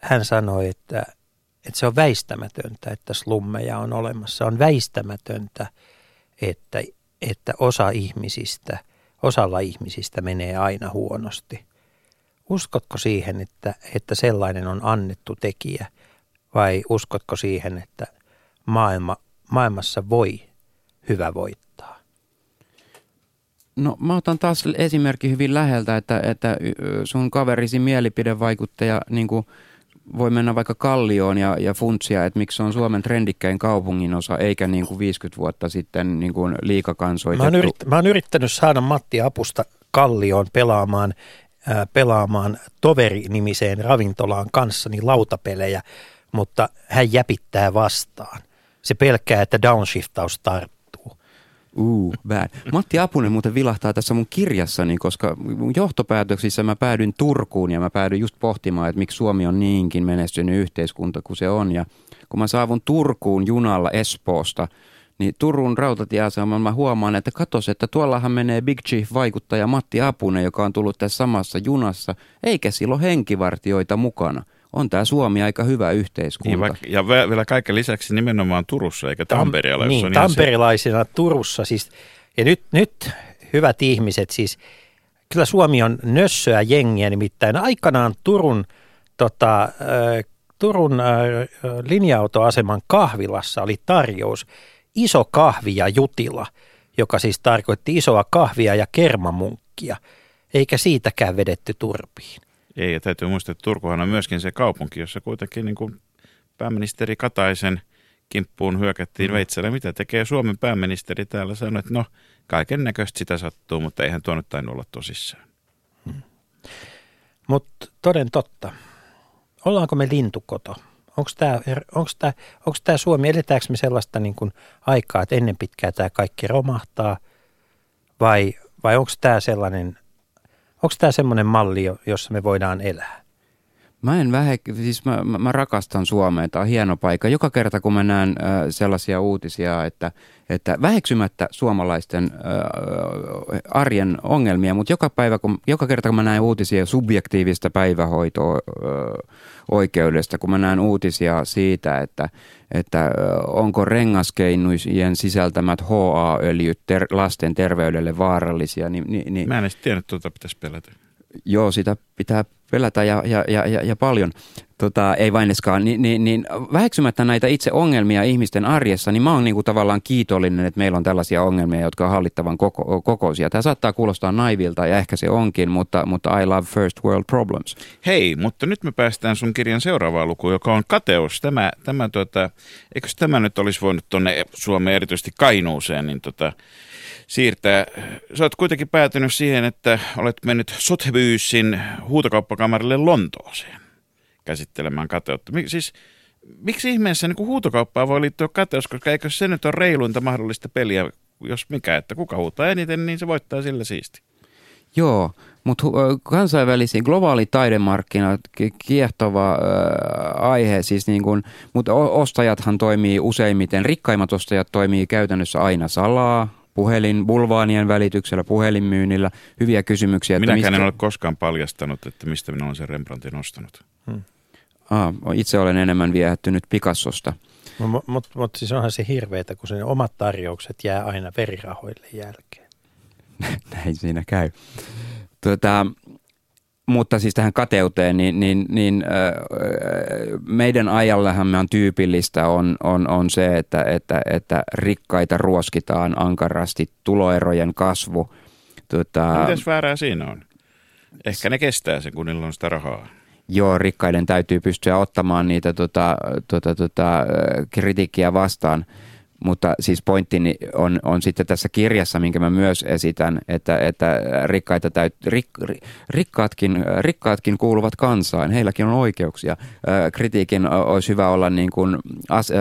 hän sanoi, että – että se on väistämätöntä, että slummeja on olemassa. On väistämätöntä, että, että osa ihmisistä, osalla ihmisistä menee aina huonosti. Uskotko siihen, että, että sellainen on annettu tekijä vai uskotko siihen, että maailma, maailmassa voi hyvä voittaa? No mä otan taas esimerkki hyvin läheltä, että, että sun kaverisi mielipidevaikuttaja niin kuin – voi mennä vaikka Kallioon ja, ja funtsia, että miksi se on Suomen trendikkäin kaupungin osa, eikä niin kuin 50 vuotta sitten niin kuin liikakansoitettu. Mä oon, yritt, mä oon yrittänyt saada Matti Apusta Kallioon pelaamaan, ää, pelaamaan Toveri-nimiseen ravintolaan kanssani lautapelejä, mutta hän jäpittää vastaan. Se pelkää, että downshiftaus tarttuu. Uh, bad. Matti Apunen muuten vilahtaa tässä mun kirjassani, koska mun johtopäätöksissä mä päädyin Turkuun ja mä päädyin just pohtimaan, että miksi Suomi on niinkin menestynyt yhteiskunta kuin se on. Ja kun mä saavun Turkuun junalla Espoosta, niin Turun rautatieaseman mä huomaan, että katos, että tuollahan menee Big Chief-vaikuttaja Matti Apunen, joka on tullut tässä samassa junassa, eikä silloin henkivartioita mukana – on tämä Suomi aika hyvä yhteiskunta. Niin, vaikka, ja vielä kaiken lisäksi nimenomaan Turussa eikä Tampereella. Niin, on tamperilaisina se... Turussa siis. Ja nyt, nyt hyvät ihmiset siis, kyllä Suomi on nössöä jengiä nimittäin. Aikanaan Turun, tota, äh, Turun äh, linja-autoaseman kahvilassa oli tarjous iso kahvi ja jutila, joka siis tarkoitti isoa kahvia ja kermamunkkia, eikä siitäkään vedetty turpiin. Ei, ja täytyy muistaa, että Turkuhan on myöskin se kaupunki, jossa kuitenkin niin kuin pääministeri Kataisen kimppuun hyökättiin mm. veitsellä. Mitä tekee Suomen pääministeri täällä? Sanoi, että no, kaiken näköistä sitä sattuu, mutta eihän tuo nyt tainnut olla tosissaan. Hmm. Mutta toden totta, ollaanko me lintukoto? Onko tämä, onko tämä, onko tämä Suomi, eletäänkö me sellaista niin kuin aikaa, että ennen pitkää tämä kaikki romahtaa, vai, vai onko tämä sellainen, onko tämä semmoinen malli, jo- jossa me voidaan elää? Mä en vähe, siis mä, mä, mä rakastan Suomea, tämä on hieno paikka. Joka kerta kun mä näen äh, sellaisia uutisia, että, että väheksymättä suomalaisten äh, arjen ongelmia, mutta joka, päivä, kun, joka kerta kun mä näen uutisia subjektiivista päivähoitoa äh, oikeudesta, kun mä näen uutisia siitä, että, että onko rengaskeinujen sisältämät HA-öljyt ter, lasten terveydelle vaarallisia, niin, niin, niin Mä en edes tiennyt, että tuota pitäisi pelätä. Joo, sitä pitää pelätä ja, ja, ja, ja, paljon. Tota, ei vaineskaan. Ni, niin, niin väheksymättä näitä itse ongelmia ihmisten arjessa, niin mä oon niinku tavallaan kiitollinen, että meillä on tällaisia ongelmia, jotka on hallittavan koko, kokoisia. Tämä saattaa kuulostaa naivilta ja ehkä se onkin, mutta, mutta I love first world problems. Hei, mutta nyt me päästään sun kirjan seuraavaan lukuun, joka on kateus. Tämä, tämä tuota, eikös tämä nyt olisi voinut tuonne Suomeen erityisesti Kainuuseen, niin tota, siirtää. Sä oot kuitenkin päätynyt siihen, että olet mennyt Sothebysin huutokauppakamarille Lontooseen käsittelemään kateutta. Mik, siis, miksi ihmeessä niin huutokauppaan voi liittyä kateus, koska eikö se nyt ole reiluinta mahdollista peliä, jos mikä, että kuka huutaa eniten, niin se voittaa sillä siisti. Joo, mutta kansainvälisiin globaali taidemarkkinat, ki- kiehtova äh, aihe, siis niin kun, mutta ostajathan toimii useimmiten, rikkaimmat ostajat toimii käytännössä aina salaa, puhelin, bulvaanien välityksellä, puhelinmyynnillä, hyviä kysymyksiä. että Minäkään mistä- en ole koskaan paljastanut, että mistä minä olen sen Rembrandtin ostanut. Ah, itse olen enemmän viehättynyt Picassosta. Mutta mut, mut siis onhan se hirveetä, kun sen omat tarjoukset jää aina verirahoille jälkeen. (laughs) Näin siinä käy. Tuota, mutta siis tähän kateuteen, niin, niin, niin äh, meidän ajallähän me on tyypillistä on, on, on se, että, että, että rikkaita ruoskitaan ankarasti, tuloerojen kasvu. Tuota, Mitäs väärää siinä on? Ehkä ne kestää sen, kun niillä on sitä rahaa. joo, rikkaiden täytyy pystyä ottamaan niitä tota, tota, tota, kritiikkiä vastaan. Mutta siis pointtini on, on sitten tässä kirjassa, minkä mä myös esitän, että, että rikkaita täyt, rik, ri- rikkaatkin, rikkaatkin kuuluvat kansaan, heilläkin on oikeuksia. Ö, Kritiikin olisi hyvä olla niin kuin as, ö,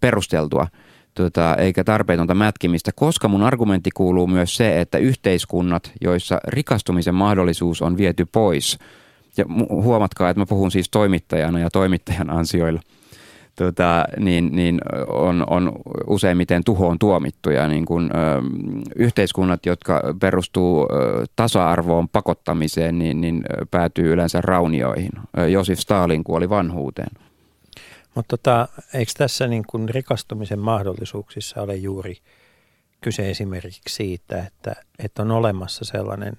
perusteltua tota, eikä tarpeetonta mätkimistä, koska mun argumentti kuuluu myös se, että yhteiskunnat, joissa rikastumisen mahdollisuus on viety pois, ja huomatkaa, että mä puhun siis toimittajana ja toimittajan ansioilla, tota, niin, niin on, on useimmiten tuhoon tuomittuja niin kuin, ö, yhteiskunnat, jotka perustuu ö, tasa-arvoon pakottamiseen, niin, niin päätyy yleensä raunioihin. Josif Stalin kuoli vanhuuteen. Mutta tota, eikö tässä niin kun rikastumisen mahdollisuuksissa ole juuri kyse esimerkiksi siitä, että, että on olemassa sellainen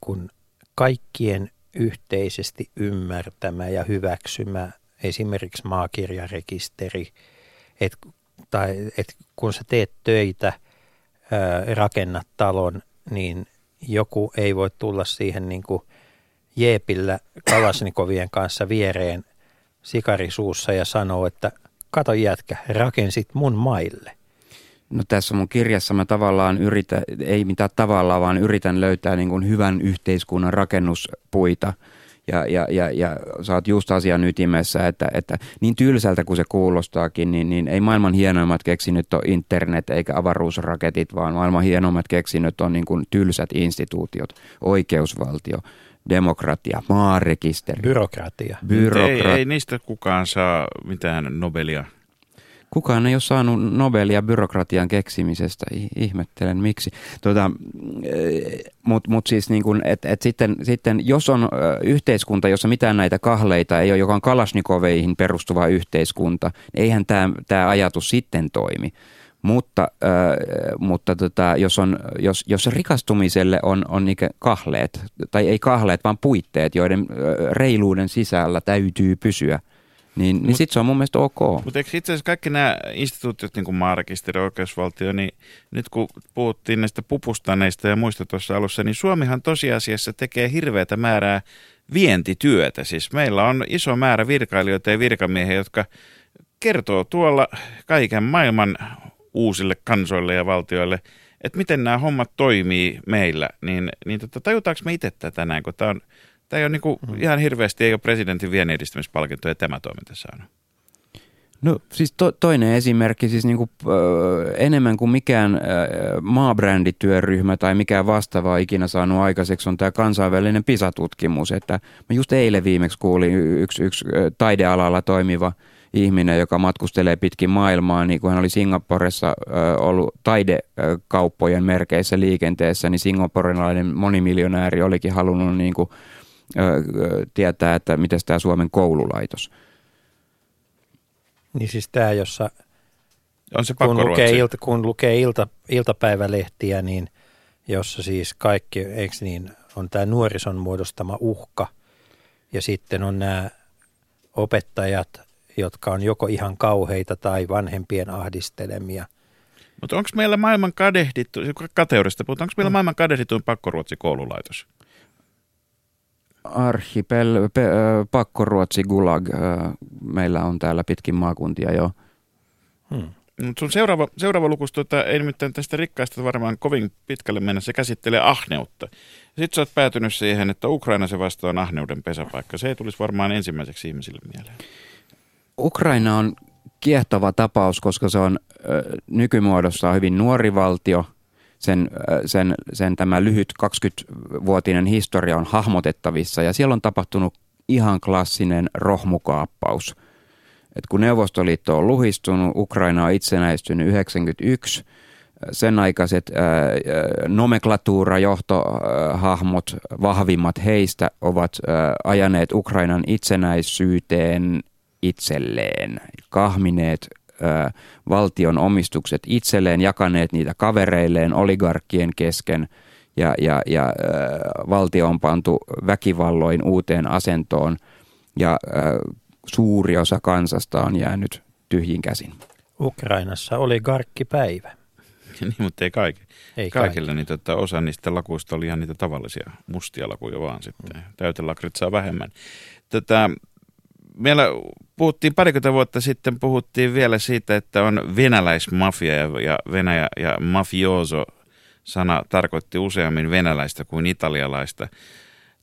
kun kaikkien yhteisesti ymmärtämä ja hyväksymä esimerkiksi maakirjarekisteri, et, tai et kun sä teet töitä, ää, rakennat talon, niin joku ei voi tulla siihen niin kuin jeepillä Kalasnikovien kanssa viereen sikarisuussa ja sanoo, että kato jätkä, rakensit mun maille. No tässä mun kirjassa mä tavallaan yritän, ei mitään tavallaan, vaan yritän löytää niin kuin hyvän yhteiskunnan rakennuspuita. Ja, ja, ja, ja sä oot just asian ytimessä, että, että niin tylsältä kuin se kuulostaakin, niin, niin ei maailman hienoimmat keksinyt ole internet eikä avaruusraketit, vaan maailman hienoimmat keksinyt on niin kuin tylsät instituutiot, oikeusvaltio, demokratia, maarekisteri, Byrokratia. byrokrat... Ei, ei niistä kukaan saa mitään Nobelia. Kukaan ei ole saanut Nobelia byrokratian keksimisestä, ihmettelen miksi. Tota, Mutta mut siis niin kun, et, et sitten, sitten, jos on ö, yhteiskunta, jossa mitään näitä kahleita ei ole, joka on kalasnikoveihin perustuva yhteiskunta, niin eihän tämä ajatus sitten toimi. Mutta, ö, mutta tota, jos, on, jos, jos rikastumiselle on, on kahleet, tai ei kahleet, vaan puitteet, joiden reiluuden sisällä täytyy pysyä, niin, niin sitten se on mun mielestä ok. Mutta eikö itse asiassa kaikki nämä instituutiot, niin kuin maarekisteri, oikeusvaltio, niin nyt kun puhuttiin näistä pupustaneista ja muista tuossa alussa, niin Suomihan tosiasiassa tekee hirveätä määrää vientityötä. Siis meillä on iso määrä virkailijoita ja virkamiehiä, jotka kertoo tuolla kaiken maailman uusille kansoille ja valtioille, että miten nämä hommat toimii meillä, niin, niin tota, tajutaanko me itse tätä näin, kun tämä on Tämä ei ole niin kuin, ihan hirveästi, ei ole presidentin vienniedistämispalkintoja tämä toiminta saanut. No siis to, toinen esimerkki, siis niin kuin, ö, enemmän kuin mikään ö, maabrändityöryhmä tai mikään vastaava ikinä saanut aikaiseksi on tämä kansainvälinen PISA-tutkimus. Että mä just eilen viimeksi kuulin yksi, yksi taidealalla toimiva ihminen, joka matkustelee pitkin maailmaa, niin kuin hän oli Singaporessa ö, ollut taidekauppojen merkeissä liikenteessä, niin singaporelainen monimiljonääri olikin halunnut niin kuin, tietää, että miten tämä Suomen koululaitos – Niin siis tämä, jossa On se kun lukee, ilta, kun lukee ilta, iltapäivälehtiä, niin jossa siis kaikki, eikö niin, on tämä nuorison muodostama uhka ja sitten on nämä opettajat, jotka on joko ihan kauheita tai vanhempien ahdistelemia. Mutta onko meillä maailman kadehdittu, kateudesta puhutaan, onko meillä maailman kadehdituin pakkoruotsi koululaitos? Archipel, pe, pakkoruotsi Gulag, meillä on täällä pitkin maakuntia jo. Hmm. Mut sun seuraava, seuraava lukus tuota, ei nimittäin tästä rikkaista varmaan kovin pitkälle mennä, se käsittelee ahneutta. Sitten sä oot päätynyt siihen, että Ukraina se vasta on ahneuden pesäpaikka. Se ei tulisi varmaan ensimmäiseksi ihmisille mieleen. Ukraina on kiehtova tapaus, koska se on ö, nykymuodossa hyvin nuori valtio. Sen, sen, sen tämä lyhyt 20-vuotinen historia on hahmotettavissa ja siellä on tapahtunut ihan klassinen rohmukaappaus. Et kun Neuvostoliitto on luhistunut, Ukraina on itsenäistynyt 91, sen aikaiset ää, nomenklatuurajohtohahmot, vahvimmat heistä, ovat ää, ajaneet Ukrainan itsenäisyyteen itselleen, kahmineet ää, valtion omistukset itselleen, jakaneet niitä kavereilleen oligarkkien kesken ja, ja, ja ää, valtio on pantu väkivalloin uuteen asentoon ja ää, suuri osa kansasta on jäänyt tyhjin käsin. Ukrainassa oli garkkipäivä. (laughs) niin, mutta ei kaikki. Ei Kaikille niin tota, osa niistä lakuista oli ihan niitä tavallisia mustia lakuja vaan sitten. Mm. Täytelakrit saa vähemmän. Tota, meillä puhuttiin parikymmentä vuotta sitten, puhuttiin vielä siitä, että on venäläismafia ja, ja Venäjä ja mafioso sana tarkoitti useammin venäläistä kuin italialaista.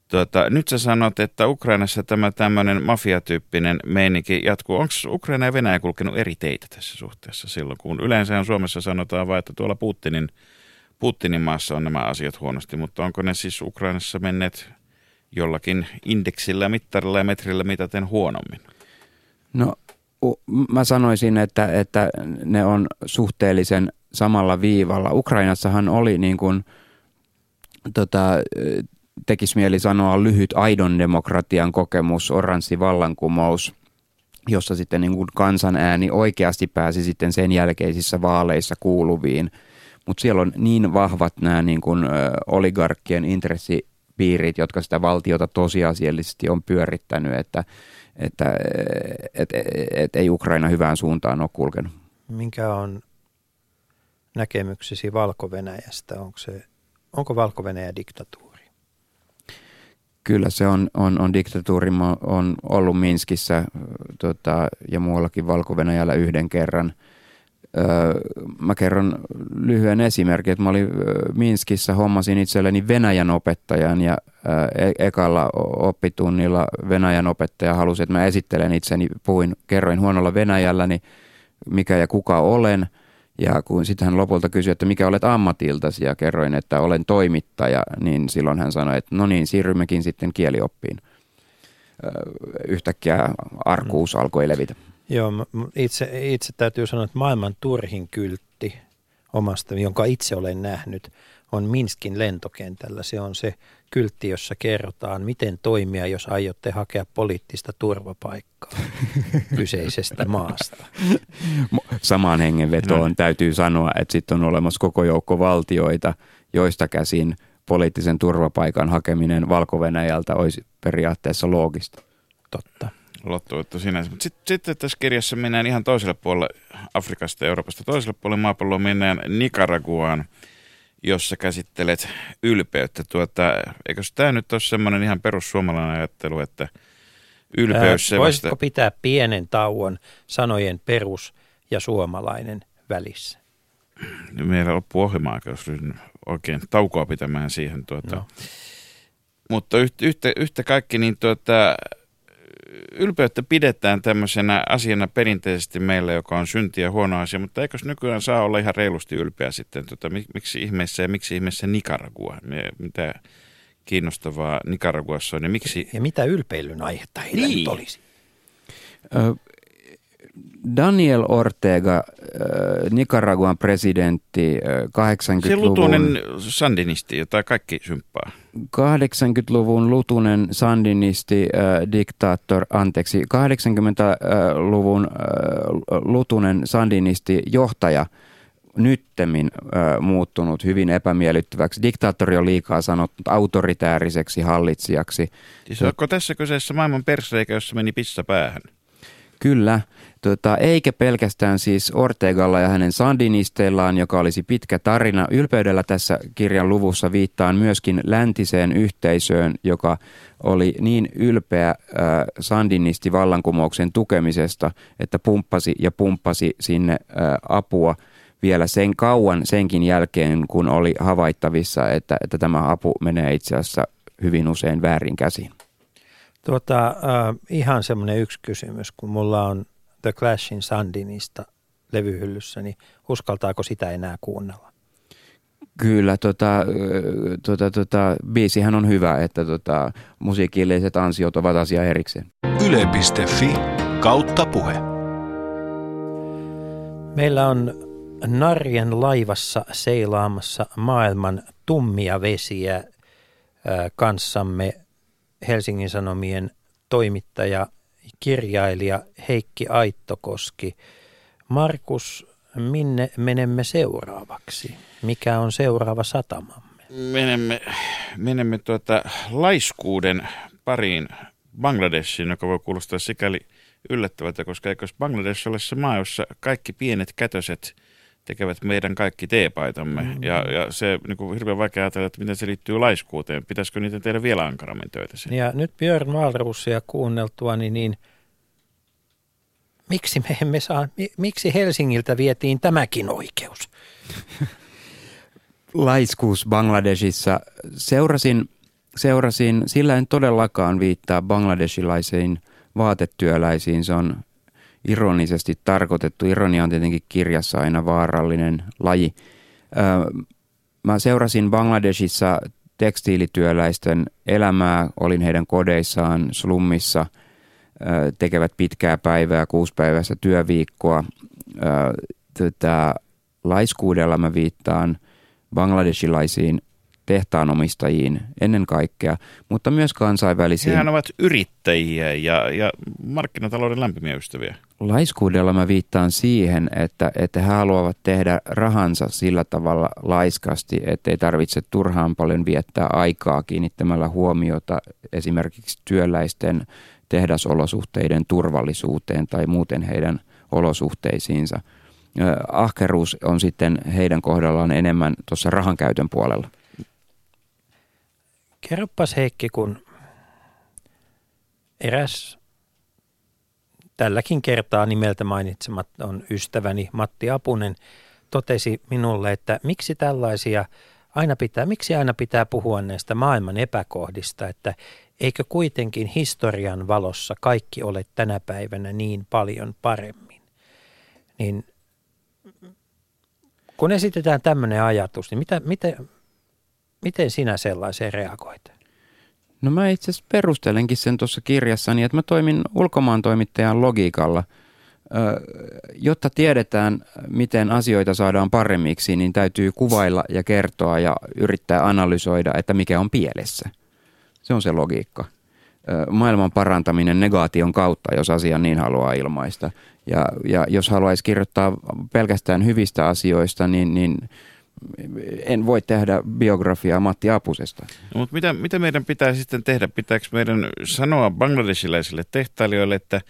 Tuota, nyt sä sanot, että Ukrainassa tämä tämmöinen mafiatyyppinen meininki jatkuu. Onko Ukraina ja Venäjä kulkenut eri teitä tässä suhteessa silloin, kun yleensä Suomessa sanotaan vain, että tuolla Putinin, Putinin maassa on nämä asiat huonosti, mutta onko ne siis Ukrainassa menneet jollakin indeksillä, mittarilla ja metrillä mitaten huonommin? No mä sanoisin, että, että ne on suhteellisen samalla viivalla. Ukrainassahan oli niin kuin, tota, tekisi mieli sanoa lyhyt aidon demokratian kokemus, oranssi vallankumous, jossa sitten niin kuin kansan ääni oikeasti pääsi sitten sen jälkeisissä vaaleissa kuuluviin. Mutta siellä on niin vahvat nämä niin kuin, oligarkkien intressipiirit, jotka sitä valtiota tosiasiallisesti on pyörittänyt, että, että et, et, et, ei Ukraina hyvään suuntaan ole kulkenut. Mikä on näkemyksesi Valko-Venäjästä? Onko, se, onko Valko-Venäjä diktatuuri? Kyllä se on, on, on diktatuuri, Mä on ollut Minskissä tota, ja muuallakin valko yhden kerran. Mä kerron lyhyen esimerkin, että mä olin Minskissä, hommasin itselleni Venäjän opettajan ja e- ekalla oppitunnilla Venäjän opettaja halusi, että mä esittelen itseni, puhuin, kerroin huonolla Venäjällä, niin mikä ja kuka olen – ja kun sitten hän lopulta kysyi, että mikä olet ammatiltasi ja kerroin, että olen toimittaja, niin silloin hän sanoi, että no niin, siirrymmekin sitten kielioppiin. Yhtäkkiä arkuus alkoi levitä. Joo, itse, itse täytyy sanoa, että maailman turhin kyltti omasta, jonka itse olen nähnyt, on Minskin lentokentällä. Se on se kyltti, jossa kerrotaan, miten toimia, jos aiotte hakea poliittista turvapaikkaa (laughs) kyseisestä maasta. Samaan hengenvetoon No. täytyy sanoa, että sitten on olemassa koko joukko valtioita, joista käsin poliittisen turvapaikan hakeminen valko olisi periaatteessa loogista. Totta. Lottovoitto sinänsä. Mutta sitten sit tässä kirjassa mennään ihan toiselle puolelle Afrikasta ja Euroopasta. Toiselle puolelle maapalloa mennään Nicaraguaan, jossa käsittelet ylpeyttä. Tuota, eikö tämä nyt ole semmoinen ihan perussuomalainen ajattelu, että ylpeys Ää, Voisitko vasta... pitää pienen tauon sanojen perus ja suomalainen välissä? Meillä loppuu ohjelma-aika, jos oikein taukoa pitämään siihen. Tuota. No. mutta yhtä, yhtä, yhtä kaikki niin tuota, ylpeyttä pidetään tämmöisenä asiana perinteisesti meillä, joka on synti ja huono asia, mutta eikös nykyään saa olla ihan reilusti ylpeä sitten, tota, miksi ihmeessä ja miksi ihmeessä Nicaragua, mitä kiinnostavaa Nicaraguassa on ja miksi... Ja mitä ylpeilyn aihetta heillä niin. nyt olisi? Daniel Ortega, Nicaraguan presidentti 80-luvun... Se lutunen sandinisti, jota kaikki symppaa. 80-luvun lutunen sandinisti, diktaattor, anteeksi, 80-luvun lutunen sandinisti, johtaja, nyttemmin muuttunut hyvin epämiellyttäväksi. Diktaattori on liikaa sanottu autoritääriseksi hallitsijaksi. Siis onko tässä kyseessä maailman persreikä, jossa meni pissa päähän? Kyllä, tota, eikä pelkästään siis Ortegalla ja hänen sandinisteillaan, joka olisi pitkä tarina. Ylpeydellä tässä kirjan luvussa viittaan myöskin läntiseen yhteisöön, joka oli niin ylpeä sandinisti vallankumouksen tukemisesta, että pumppasi ja pumppasi sinne apua vielä sen kauan senkin jälkeen, kun oli havaittavissa, että, että tämä apu menee itse asiassa hyvin usein väärin käsiin. Tuota, äh, ihan semmoinen yksi kysymys, kun mulla on The Clashin Sandinista levyhyllyssä, niin uskaltaako sitä enää kuunnella? Kyllä, tota, tota, tota, biisihän on hyvä, että tota, musiikilliset ansiot ovat asia erikseen. Yle.fi kautta puhe. Meillä on Narjen laivassa seilaamassa maailman tummia vesiä kanssamme Helsingin Sanomien toimittaja, kirjailija Heikki Aittokoski. Markus, minne menemme seuraavaksi? Mikä on seuraava satamamme? Menemme, menemme tuota laiskuuden pariin Bangladeshiin, joka voi kuulostaa sikäli yllättävältä, koska eikö Bangladesh ole se maa, jossa kaikki pienet kätöset – tekevät meidän kaikki teepaitamme. Mm-hmm. Ja, ja se niin kuin hirveän vaikea ajatella, että miten se liittyy laiskuuteen. Pitäisikö niitä tehdä vielä ankarammin töitä sen? Ja nyt Björn Wahlroosia kuunneltua, niin, niin miksi me emme saa, miksi Helsingiltä vietiin tämäkin oikeus? (laughs) Laiskuus Bangladesissa. Seurasin, seurasin, sillä en todellakaan viittaa bangladesilaisiin vaatetyöläisiin. Se on ironisesti tarkoitettu. Ironia on tietenkin kirjassa aina vaarallinen laji. Mä seurasin Bangladesissa tekstiilityöläisten elämää, olin heidän kodeissaan slummissa, tekevät pitkää päivää, kuuspäiväistä työviikkoa. Tätä laiskuudella mä viittaan bangladesilaisiin tehtaanomistajiin ennen kaikkea, mutta myös kansainvälisiin. Hehän ovat yrittäjiä ja, ja markkinatalouden lämpimiä ystäviä. Laiskuudella mä viittaan siihen, että, että he haluavat tehdä rahansa sillä tavalla laiskasti, ettei tarvitse turhaan paljon viettää aikaa kiinnittämällä huomiota esimerkiksi työläisten tehdasolosuhteiden turvallisuuteen tai muuten heidän olosuhteisiinsa. Ahkeruus on sitten heidän kohdallaan enemmän tuossa rahankäytön puolella. Kerropas Heikki, kun eräs tälläkin kertaa nimeltä on ystäväni Matti Apunen totesi minulle, että miksi tällaisia aina pitää, miksi aina pitää puhua näistä maailman epäkohdista, että eikö kuitenkin historian valossa kaikki ole tänä päivänä niin paljon paremmin. Niin kun esitetään tämmöinen ajatus, niin mitä, miten, miten sinä sellaiseen reagoit? No mä itse asiassa perustelenkin sen tuossa kirjassani, että mä toimin ulkomaan toimittajan logiikalla. Jotta tiedetään, miten asioita saadaan paremmiksi, niin täytyy kuvailla ja kertoa ja yrittää analysoida, että mikä on pielessä. Se on se logiikka. Maailman parantaminen negaation kautta, jos asia niin haluaa ilmaista. Ja, ja jos haluaisi kirjoittaa pelkästään hyvistä asioista, niin, niin en voi tehdä biografiaa Matti Apusesta. No, mutta mitä, mitä meidän pitää sitten tehdä? Pitääkö meidän sanoa bangladesilaisille tehtailijoille, että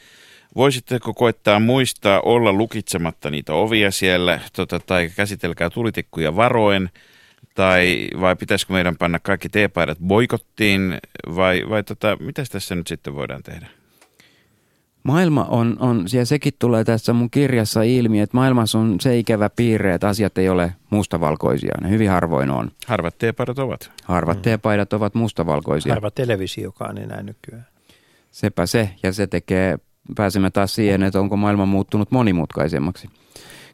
voisitteko koettaa muistaa olla lukitsematta niitä ovia siellä, tota, tai käsitelkää tulitikkuja varoen, tai vai pitäisikö meidän panna kaikki teepaidat boikottiin, vai, vai tota, mitä tässä nyt sitten voidaan tehdä? Maailma on, on, ja sekin tulee tässä mun kirjassa ilmi, että maailmassa on se ikävä piirre, että asiat ei ole mustavalkoisia. Ne hyvin harvoin on. Harvat teepaidat ovat. Harvat mm. teepaidat ovat mustavalkoisia. Harva televisiokaan enää nykyään. Sepä se, ja se tekee, pääsemme taas siihen, että onko maailma muuttunut monimutkaisemmaksi.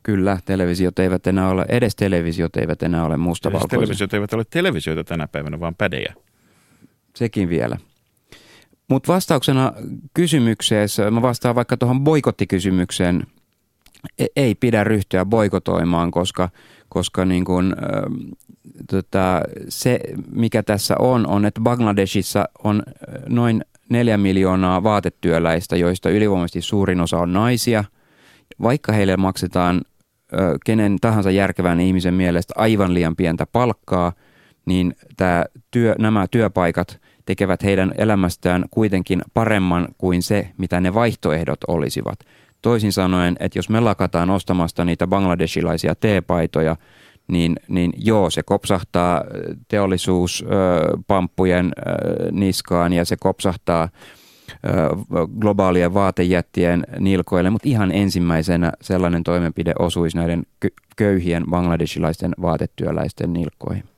Kyllä, televisiot eivät enää ole, edes televisiot eivät enää ole mustavalkoisia. Televisiot eivät ole televisioita tänä päivänä, vaan pädejä. Sekin vielä. Mutta vastauksena kysymykseen, mä vastaan vaikka tuohon boikottikysymykseen, e- ei pidä ryhtyä boikotoimaan, koska, koska niin kun, äh, tota, se, mikä tässä on, on, että Bangladesissa on noin neljä miljoonaa vaatetyöläistä, joista ylivoimaisesti suurin osa on naisia. Vaikka heille maksetaan äh, kenen tahansa järkevän ihmisen mielestä aivan liian pientä palkkaa, niin tää työ, nämä työpaikat – tekevät heidän elämästään kuitenkin paremman kuin se, mitä ne vaihtoehdot olisivat. Toisin sanoen, että jos me lakataan ostamasta niitä bangladeshilaisia teepaitoja, niin, niin joo, se kopsahtaa teollisuuspamppujen niskaan ja se kopsahtaa globaalien vaatejättien nilkoille, mutta ihan ensimmäisenä sellainen toimenpide osuisi näiden köyhien bangladeshilaisten vaatetyöläisten nilkkoihin.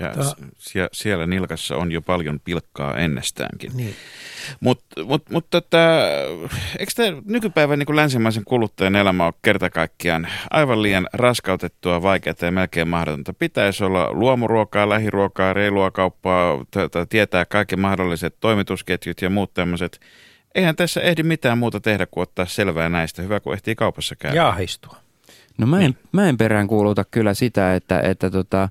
Ja sie, siellä nilkassa on jo paljon pilkkaa ennestäänkin. Niin. Mutta mut, mut, tota, eikö tämä nykypäivän niin länsimaisen kuluttajan elämä ole kerta kaikkiaan aivan liian raskautettua, vaikeaa ja melkein mahdotonta? Pitäisi olla luomuruokaa, lähiruokaa, reilua kauppaa, t- tietää kaikki mahdolliset toimitusketjut ja muut tämmöiset. Eihän tässä ehdi mitään muuta tehdä kuin ottaa selvää näistä. Hyvä, kun ehtii kaupassa käydä. Jaahistua. No mä en, niin. mä en perään kuuluta kyllä sitä, että, että tota,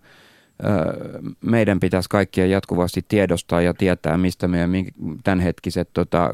meidän pitäisi kaikkien jatkuvasti tiedostaa ja tietää, mistä meidän tämänhetkiset tota,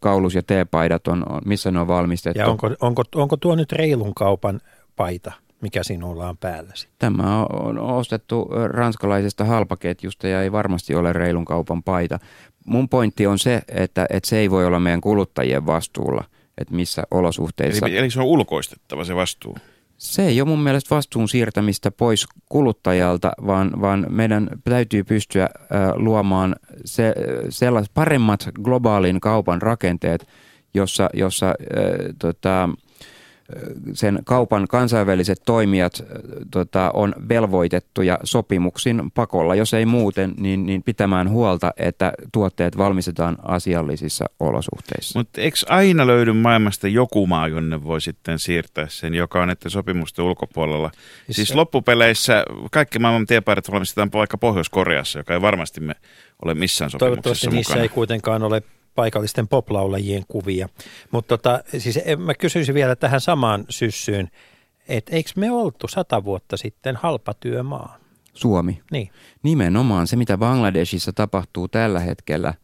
kaulus- ja teepaidat on, missä ne on valmistettu. Ja onko, onko, onko tuo nyt reilun kaupan paita, mikä sinulla on päälläsi? Tämä on ostettu ranskalaisesta halpaketjusta ja ei varmasti ole reilun kaupan paita. Mun pointti on se, että, että se ei voi olla meidän kuluttajien vastuulla, että missä olosuhteissa... Eli, eli se on ulkoistettava se vastuu? Se ei ole mun mielestä vastuun siirtämistä pois kuluttajalta, vaan, vaan meidän täytyy pystyä luomaan se, sellaiset paremmat globaalin kaupan rakenteet, jossa, jossa äh, tota, sen kaupan kansainväliset toimijat tota, on velvoitettuja sopimuksin pakolla, jos ei muuten, niin, niin pitämään huolta, että tuotteet valmistetaan asiallisissa olosuhteissa. Mutta eikö aina löydy maailmasta joku maa, jonne voi sitten siirtää sen, joka on näiden sopimusten ulkopuolella? Siis, siis loppupeleissä kaikki maailman tiepaidat valmistetaan vaikka Pohjois-Koreassa, joka ei varmasti me ole missään sopimuksessa Toivottavasti mukana. niissä ei kuitenkaan ole paikallisten poplaulajien kuvia. Mutta tota, siis mä kysyisin vielä tähän samaan syssyyn, että eikö me oltu sata vuotta sitten halpatyömaa? Suomi. Niin. Nimenomaan se, mitä Bangladesissa tapahtuu tällä hetkellä,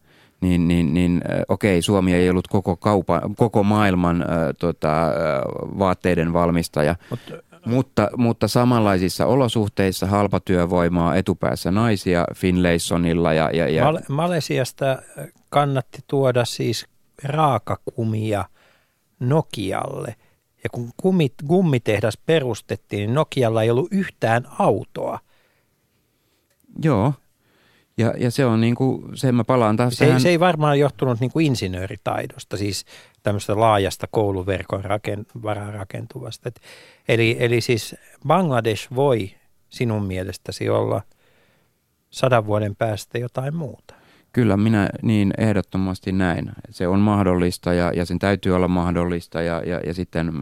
niin, niin, niin okei, Suomi ei ollut koko, kaupa, koko maailman äh, tota, äh, vaatteiden valmistaja, Mutta mutta, mutta samanlaisissa olosuhteissa halpatyövoimaa, etupäässä naisia Finlaysonilla. Ja, ja, ja... Mal- Malesiasta kannatti tuoda siis raakakumia Nokialle. Ja kun kummit, gummitehdas perustettiin, niin Nokialla ei ollut yhtään autoa. Joo, ja, ja se on niin kuin, se mä palaan taas se, tähän... se ei varmaan johtunut niin kuin insinööritaidosta, siis tämmöistä laajasta kouluverkon raken, varaan rakentuvasta. Et, eli, eli siis Bangladesh voi sinun mielestäsi olla sadan vuoden päästä jotain muuta. Kyllä minä niin ehdottomasti näin. Se on mahdollista ja, ja sen täytyy olla mahdollista ja, ja, ja sitten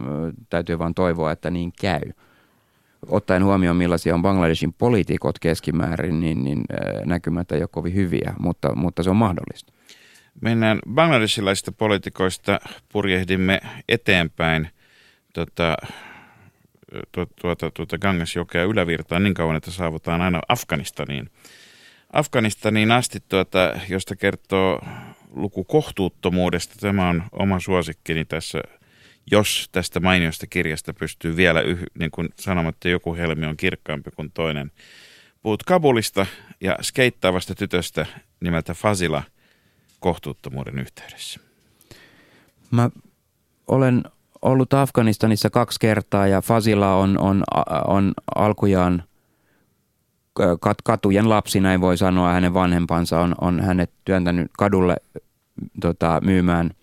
täytyy vain toivoa, että niin käy ottaen huomioon millaisia on Bangladeshin poliitikot keskimäärin, niin, niin näkymät ei ole kovin hyviä, mutta, mutta se on mahdollista. Mennään bangladesilaisista poliitikoista, purjehdimme eteenpäin tota, tuota, tuota Gangasjokea ylävirtaan niin kauan, että saavutaan aina Afganistaniin. Afganistaniin asti, tuota, josta kertoo luku kohtuuttomuudesta. Tämä on oma suosikkini tässä jos tästä mainiosta kirjasta pystyy vielä yh, niin kuin sanomaan, että joku helmi on kirkkaampi kuin toinen. Puhut Kabulista ja skeittaavasta tytöstä nimeltä Fazila kohtuuttomuuden yhteydessä. Mä olen ollut Afganistanissa kaksi kertaa ja Fazila on, on, on alkujaan katujen lapsi, näin voi sanoa. Hänen vanhempansa on, on hänet työntänyt kadulle tota, myymään –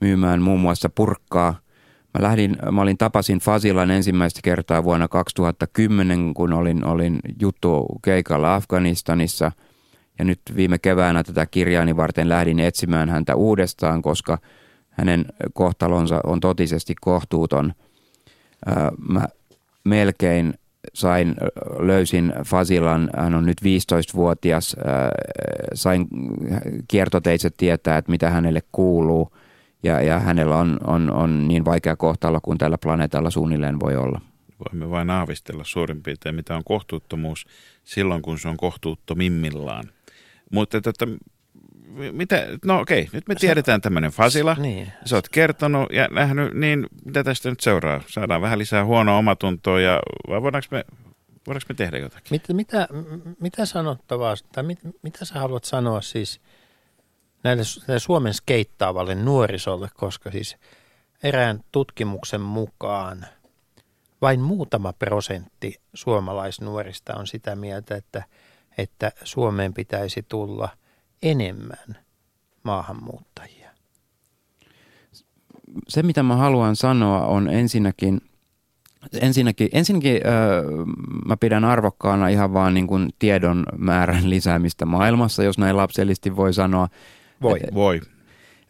myymään muun muassa purkkaa. Mä, lähdin, mä olin tapasin Fasilan ensimmäistä kertaa vuonna 2010, kun olin, olin juttu keikalla Afganistanissa. Ja nyt viime keväänä tätä kirjaani varten lähdin etsimään häntä uudestaan, koska hänen kohtalonsa on totisesti kohtuuton. Mä melkein sain, löysin Fasilan, hän on nyt 15-vuotias, sain kiertoteitse tietää, että mitä hänelle kuuluu ja, ja hänellä on, on, on niin vaikea kohtalo kuin tällä planeetalla suunnilleen voi olla. Voimme vain aavistella suurin piirtein, mitä on kohtuuttomuus silloin, kun se on kohtuuttomimmillaan. Mutta että, mitä, no okei, nyt me tiedetään tämmöinen Fasila. Niin. Sä oot kertonut ja nähnyt, niin mitä tästä nyt seuraa? Saadaan vähän lisää huonoa omatuntoa ja vai voidaanko me, voidaanko me tehdä jotakin? Mit, mitä, mitä sanottavaa, tai mit, mitä sä haluat sanoa siis näille, näille Suomen skeittaavalle nuorisolle, koska siis erään tutkimuksen mukaan vain muutama prosentti suomalaisnuorista on sitä mieltä, että, että Suomeen pitäisi tulla – enemmän maahanmuuttajia? Se, mitä mä haluan sanoa, on ensinnäkin, ensinnäkin, ensinnäkin öö, mä pidän arvokkaana ihan vaan niin kuin tiedon määrän lisäämistä maailmassa, jos näin lapsellisesti voi sanoa. Voi. Et, voi.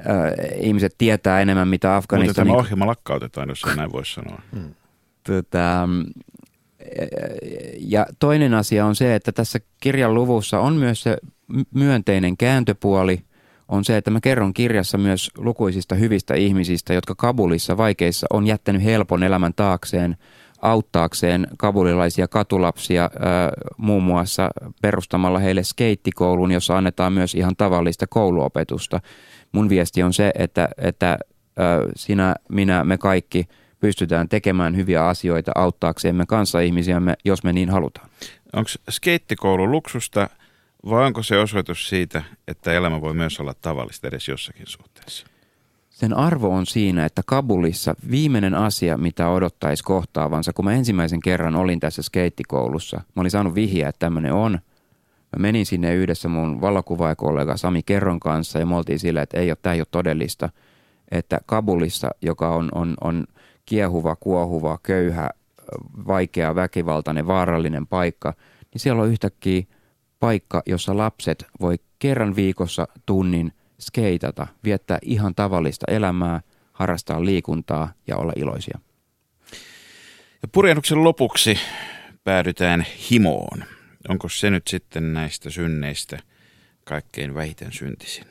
Öö, ihmiset tietää enemmän, mitä Afganistanin... Mutta tämä ohjelma lakkautetaan, jos näin voisi sanoa. Hmm. Tota, ja toinen asia on se, että tässä kirjan luvussa on myös se myönteinen kääntöpuoli on se, että mä kerron kirjassa myös lukuisista hyvistä ihmisistä, jotka Kabulissa vaikeissa on jättänyt helpon elämän taakseen auttaakseen kabulilaisia katulapsia muun muassa perustamalla heille skeittikoulun, jossa annetaan myös ihan tavallista kouluopetusta. Mun viesti on se, että, että sinä, minä, me kaikki pystytään tekemään hyviä asioita auttaakseemme kanssa ihmisiämme, jos me niin halutaan. Onko skeittikoulu luksusta – vai onko se osoitus siitä, että elämä voi myös olla tavallista edes jossakin suhteessa? Sen arvo on siinä, että Kabulissa viimeinen asia, mitä odottaisi kohtaavansa, kun mä ensimmäisen kerran olin tässä skeittikoulussa, mä olin saanut vihjeä, että tämmöinen on. Mä menin sinne yhdessä mun valokuvaajakollega Sami Kerron kanssa ja me oltiin sillä, että ei ole, tämä ei ole todellista. Että Kabulissa, joka on, on, on kiehuva, kuohuva, köyhä, vaikea, väkivaltainen, vaarallinen paikka, niin siellä on yhtäkkiä paikka, jossa lapset voi kerran viikossa tunnin skeitata, viettää ihan tavallista elämää, harrastaa liikuntaa ja olla iloisia. Ja purjehduksen lopuksi päädytään himoon. Onko se nyt sitten näistä synneistä kaikkein vähiten syntisin?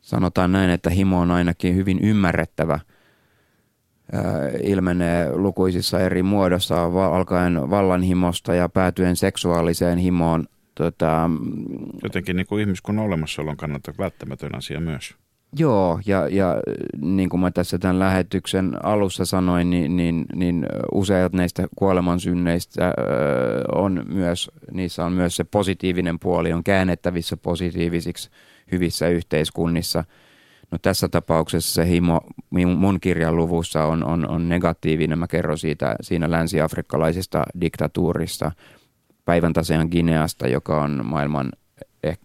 Sanotaan näin, että himo on ainakin hyvin ymmärrettävä – ilmenee lukuisissa eri muodossa, alkaen vallanhimosta ja päätyen seksuaaliseen himoon. Tota, Jotenkin niin kuin ihmiskunnan olemassaolon kannalta välttämätön asia myös. Joo, ja, ja niin kuin mä tässä tämän lähetyksen alussa sanoin, niin, niin, niin useat näistä kuolemansynneistä on myös, niissä on myös se positiivinen puoli, on käännettävissä positiivisiksi hyvissä yhteiskunnissa – No tässä tapauksessa se himo mun kirjan luvussa on, on, on negatiivinen. Mä kerron siitä siinä länsi-afrikkalaisesta diktatuurista, päivän tasian Gineasta, joka on maailman eh,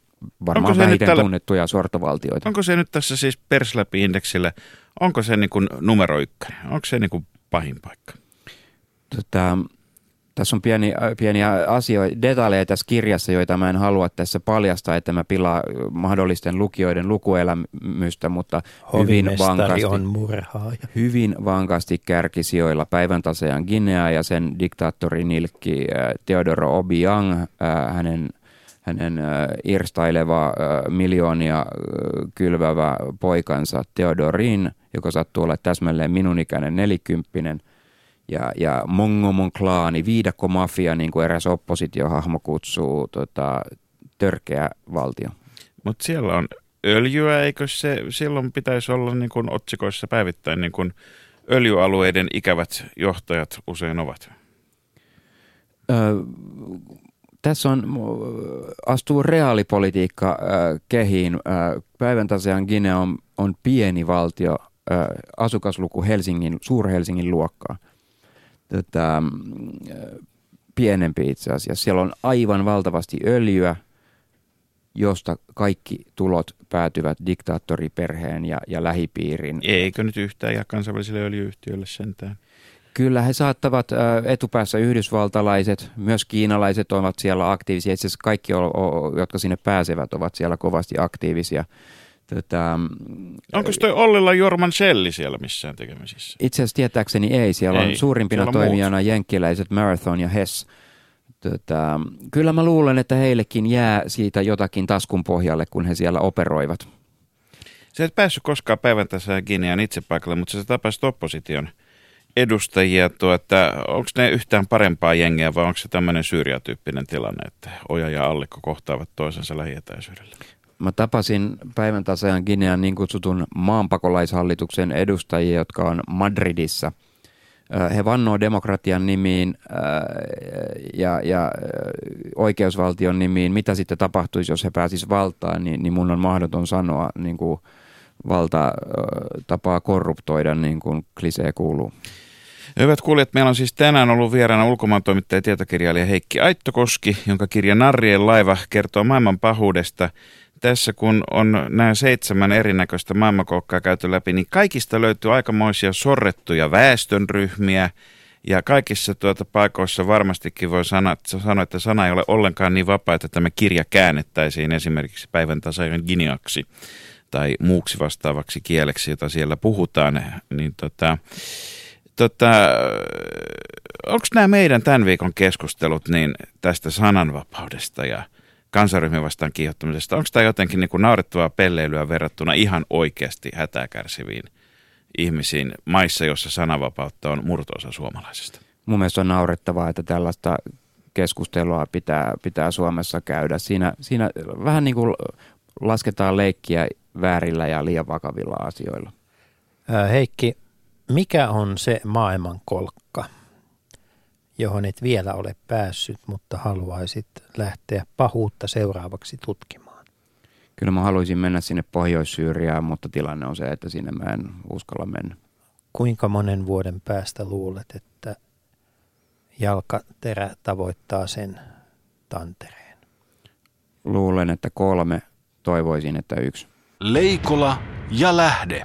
varmaan vähiten tällä, tunnettuja sortovaltioita. Onko se nyt tässä siis persläpi-indeksillä, onko se niin kuin numero ykkönen? Onko se niin kuin pahin paikka? Tota, tässä on pieni, pieniä asioita, detaljeja tässä kirjassa, joita mä en halua tässä paljastaa, että mä pilaa mahdollisten lukijoiden lukuelämystä, mutta hyvin vankasti, on murhaaja. hyvin vankasti kärkisijoilla päivän tasean Guinea ja sen diktaattori nilkki Teodoro Obiang, hänen hänen irstaileva miljoonia kylvävä poikansa Theodorin, joka sattuu olla täsmälleen minun ikäinen nelikymppinen – ja, ja Mongomon klaani, viidakko mafia, niin kuin eräs oppositiohahmo kutsuu, tota, törkeä valtio. Mutta siellä on öljyä, eikö se silloin pitäisi olla niin kuin otsikoissa päivittäin niin kuin öljyalueiden ikävät johtajat usein ovat? Öö, tässä on, astuu reaalipolitiikka äh, kehiin. Äh, päivän tosiaan Guinea on, on pieni valtio, äh, asukasluku Helsingin, Suur-Helsingin luokkaa tota, pienempi itse asiassa. Siellä on aivan valtavasti öljyä, josta kaikki tulot päätyvät diktaattoriperheen ja, ja lähipiirin. Eikö nyt yhtään ja kansainvälisille öljyyhtiöille sentään? Kyllä he saattavat etupäässä yhdysvaltalaiset, myös kiinalaiset ovat siellä aktiivisia. Itse asiassa kaikki, jotka sinne pääsevät, ovat siellä kovasti aktiivisia. Tätä, Onko toi Ollilla Jorman Shelli siellä missään tekemisissä? Itse asiassa tietääkseni ei. Siellä ei, on suurimpina siellä on toimijana muut. jenkkiläiset Marathon ja Hess. Tätä, kyllä mä luulen, että heillekin jää siitä jotakin taskun pohjalle, kun he siellä operoivat. Sä et päässyt koskaan päivän tässä Ginean itse paikalle, mutta sä tapasit opposition – edustajia, tuota, onko ne yhtään parempaa jengiä vai onko se tämmöinen syrjätyyppinen tilanne, että Oja ja Allikko kohtaavat toisensa lähietäisyydellä? Mä tapasin päivän tasajan Ginean niin kutsutun maanpakolaishallituksen edustajia, jotka on Madridissa. He vannoo demokratian nimiin ja, ja oikeusvaltion nimiin. Mitä sitten tapahtuisi, jos he pääsisivät valtaan, niin, niin mun on mahdoton sanoa, niin kuin valta tapaa korruptoida, niin kuin klisee kuuluu. Hyvät kuulijat, meillä on siis tänään ollut vieraana ulkomaan toimittaja ja tietokirjailija Heikki Aittokoski, jonka kirja Narrien laiva kertoo maailman pahuudesta. Tässä kun on nämä seitsemän erinäköistä maailmankolkkaa käyty läpi, niin kaikista löytyy aikamoisia sorrettuja väestönryhmiä, ja kaikissa tuota paikoissa varmastikin voi sanoa, sanoa, että sana ei ole ollenkaan niin vapaa, että tämä kirja käännettäisiin esimerkiksi päivän tasajan giniaksi tai muuksi vastaavaksi kieleksi, jota siellä puhutaan. Niin tota, tota, onko nämä meidän tämän viikon keskustelut niin tästä sananvapaudesta ja kansaryhmien vastaan kiihottamisesta, onko tämä jotenkin niin kuin naurettavaa pelleilyä verrattuna ihan oikeasti hätää kärsiviin ihmisiin maissa, joissa sananvapautta on murtoosa suomalaisesta? Mun mielestä on naurettavaa, että tällaista keskustelua pitää, pitää Suomessa käydä. Siinä, siinä vähän niin kuin lasketaan leikkiä väärillä ja liian vakavilla asioilla. Heikki, mikä on se maailmankolkka, johon et vielä ole päässyt, mutta haluaisit lähteä pahuutta seuraavaksi tutkimaan? Kyllä mä haluaisin mennä sinne Pohjois-Syyriaan, mutta tilanne on se, että sinne mä en uskalla mennä. Kuinka monen vuoden päästä luulet, että jalkaterä tavoittaa sen tantereen? Luulen, että kolme. Toivoisin, että yksi. Leikola ja lähde.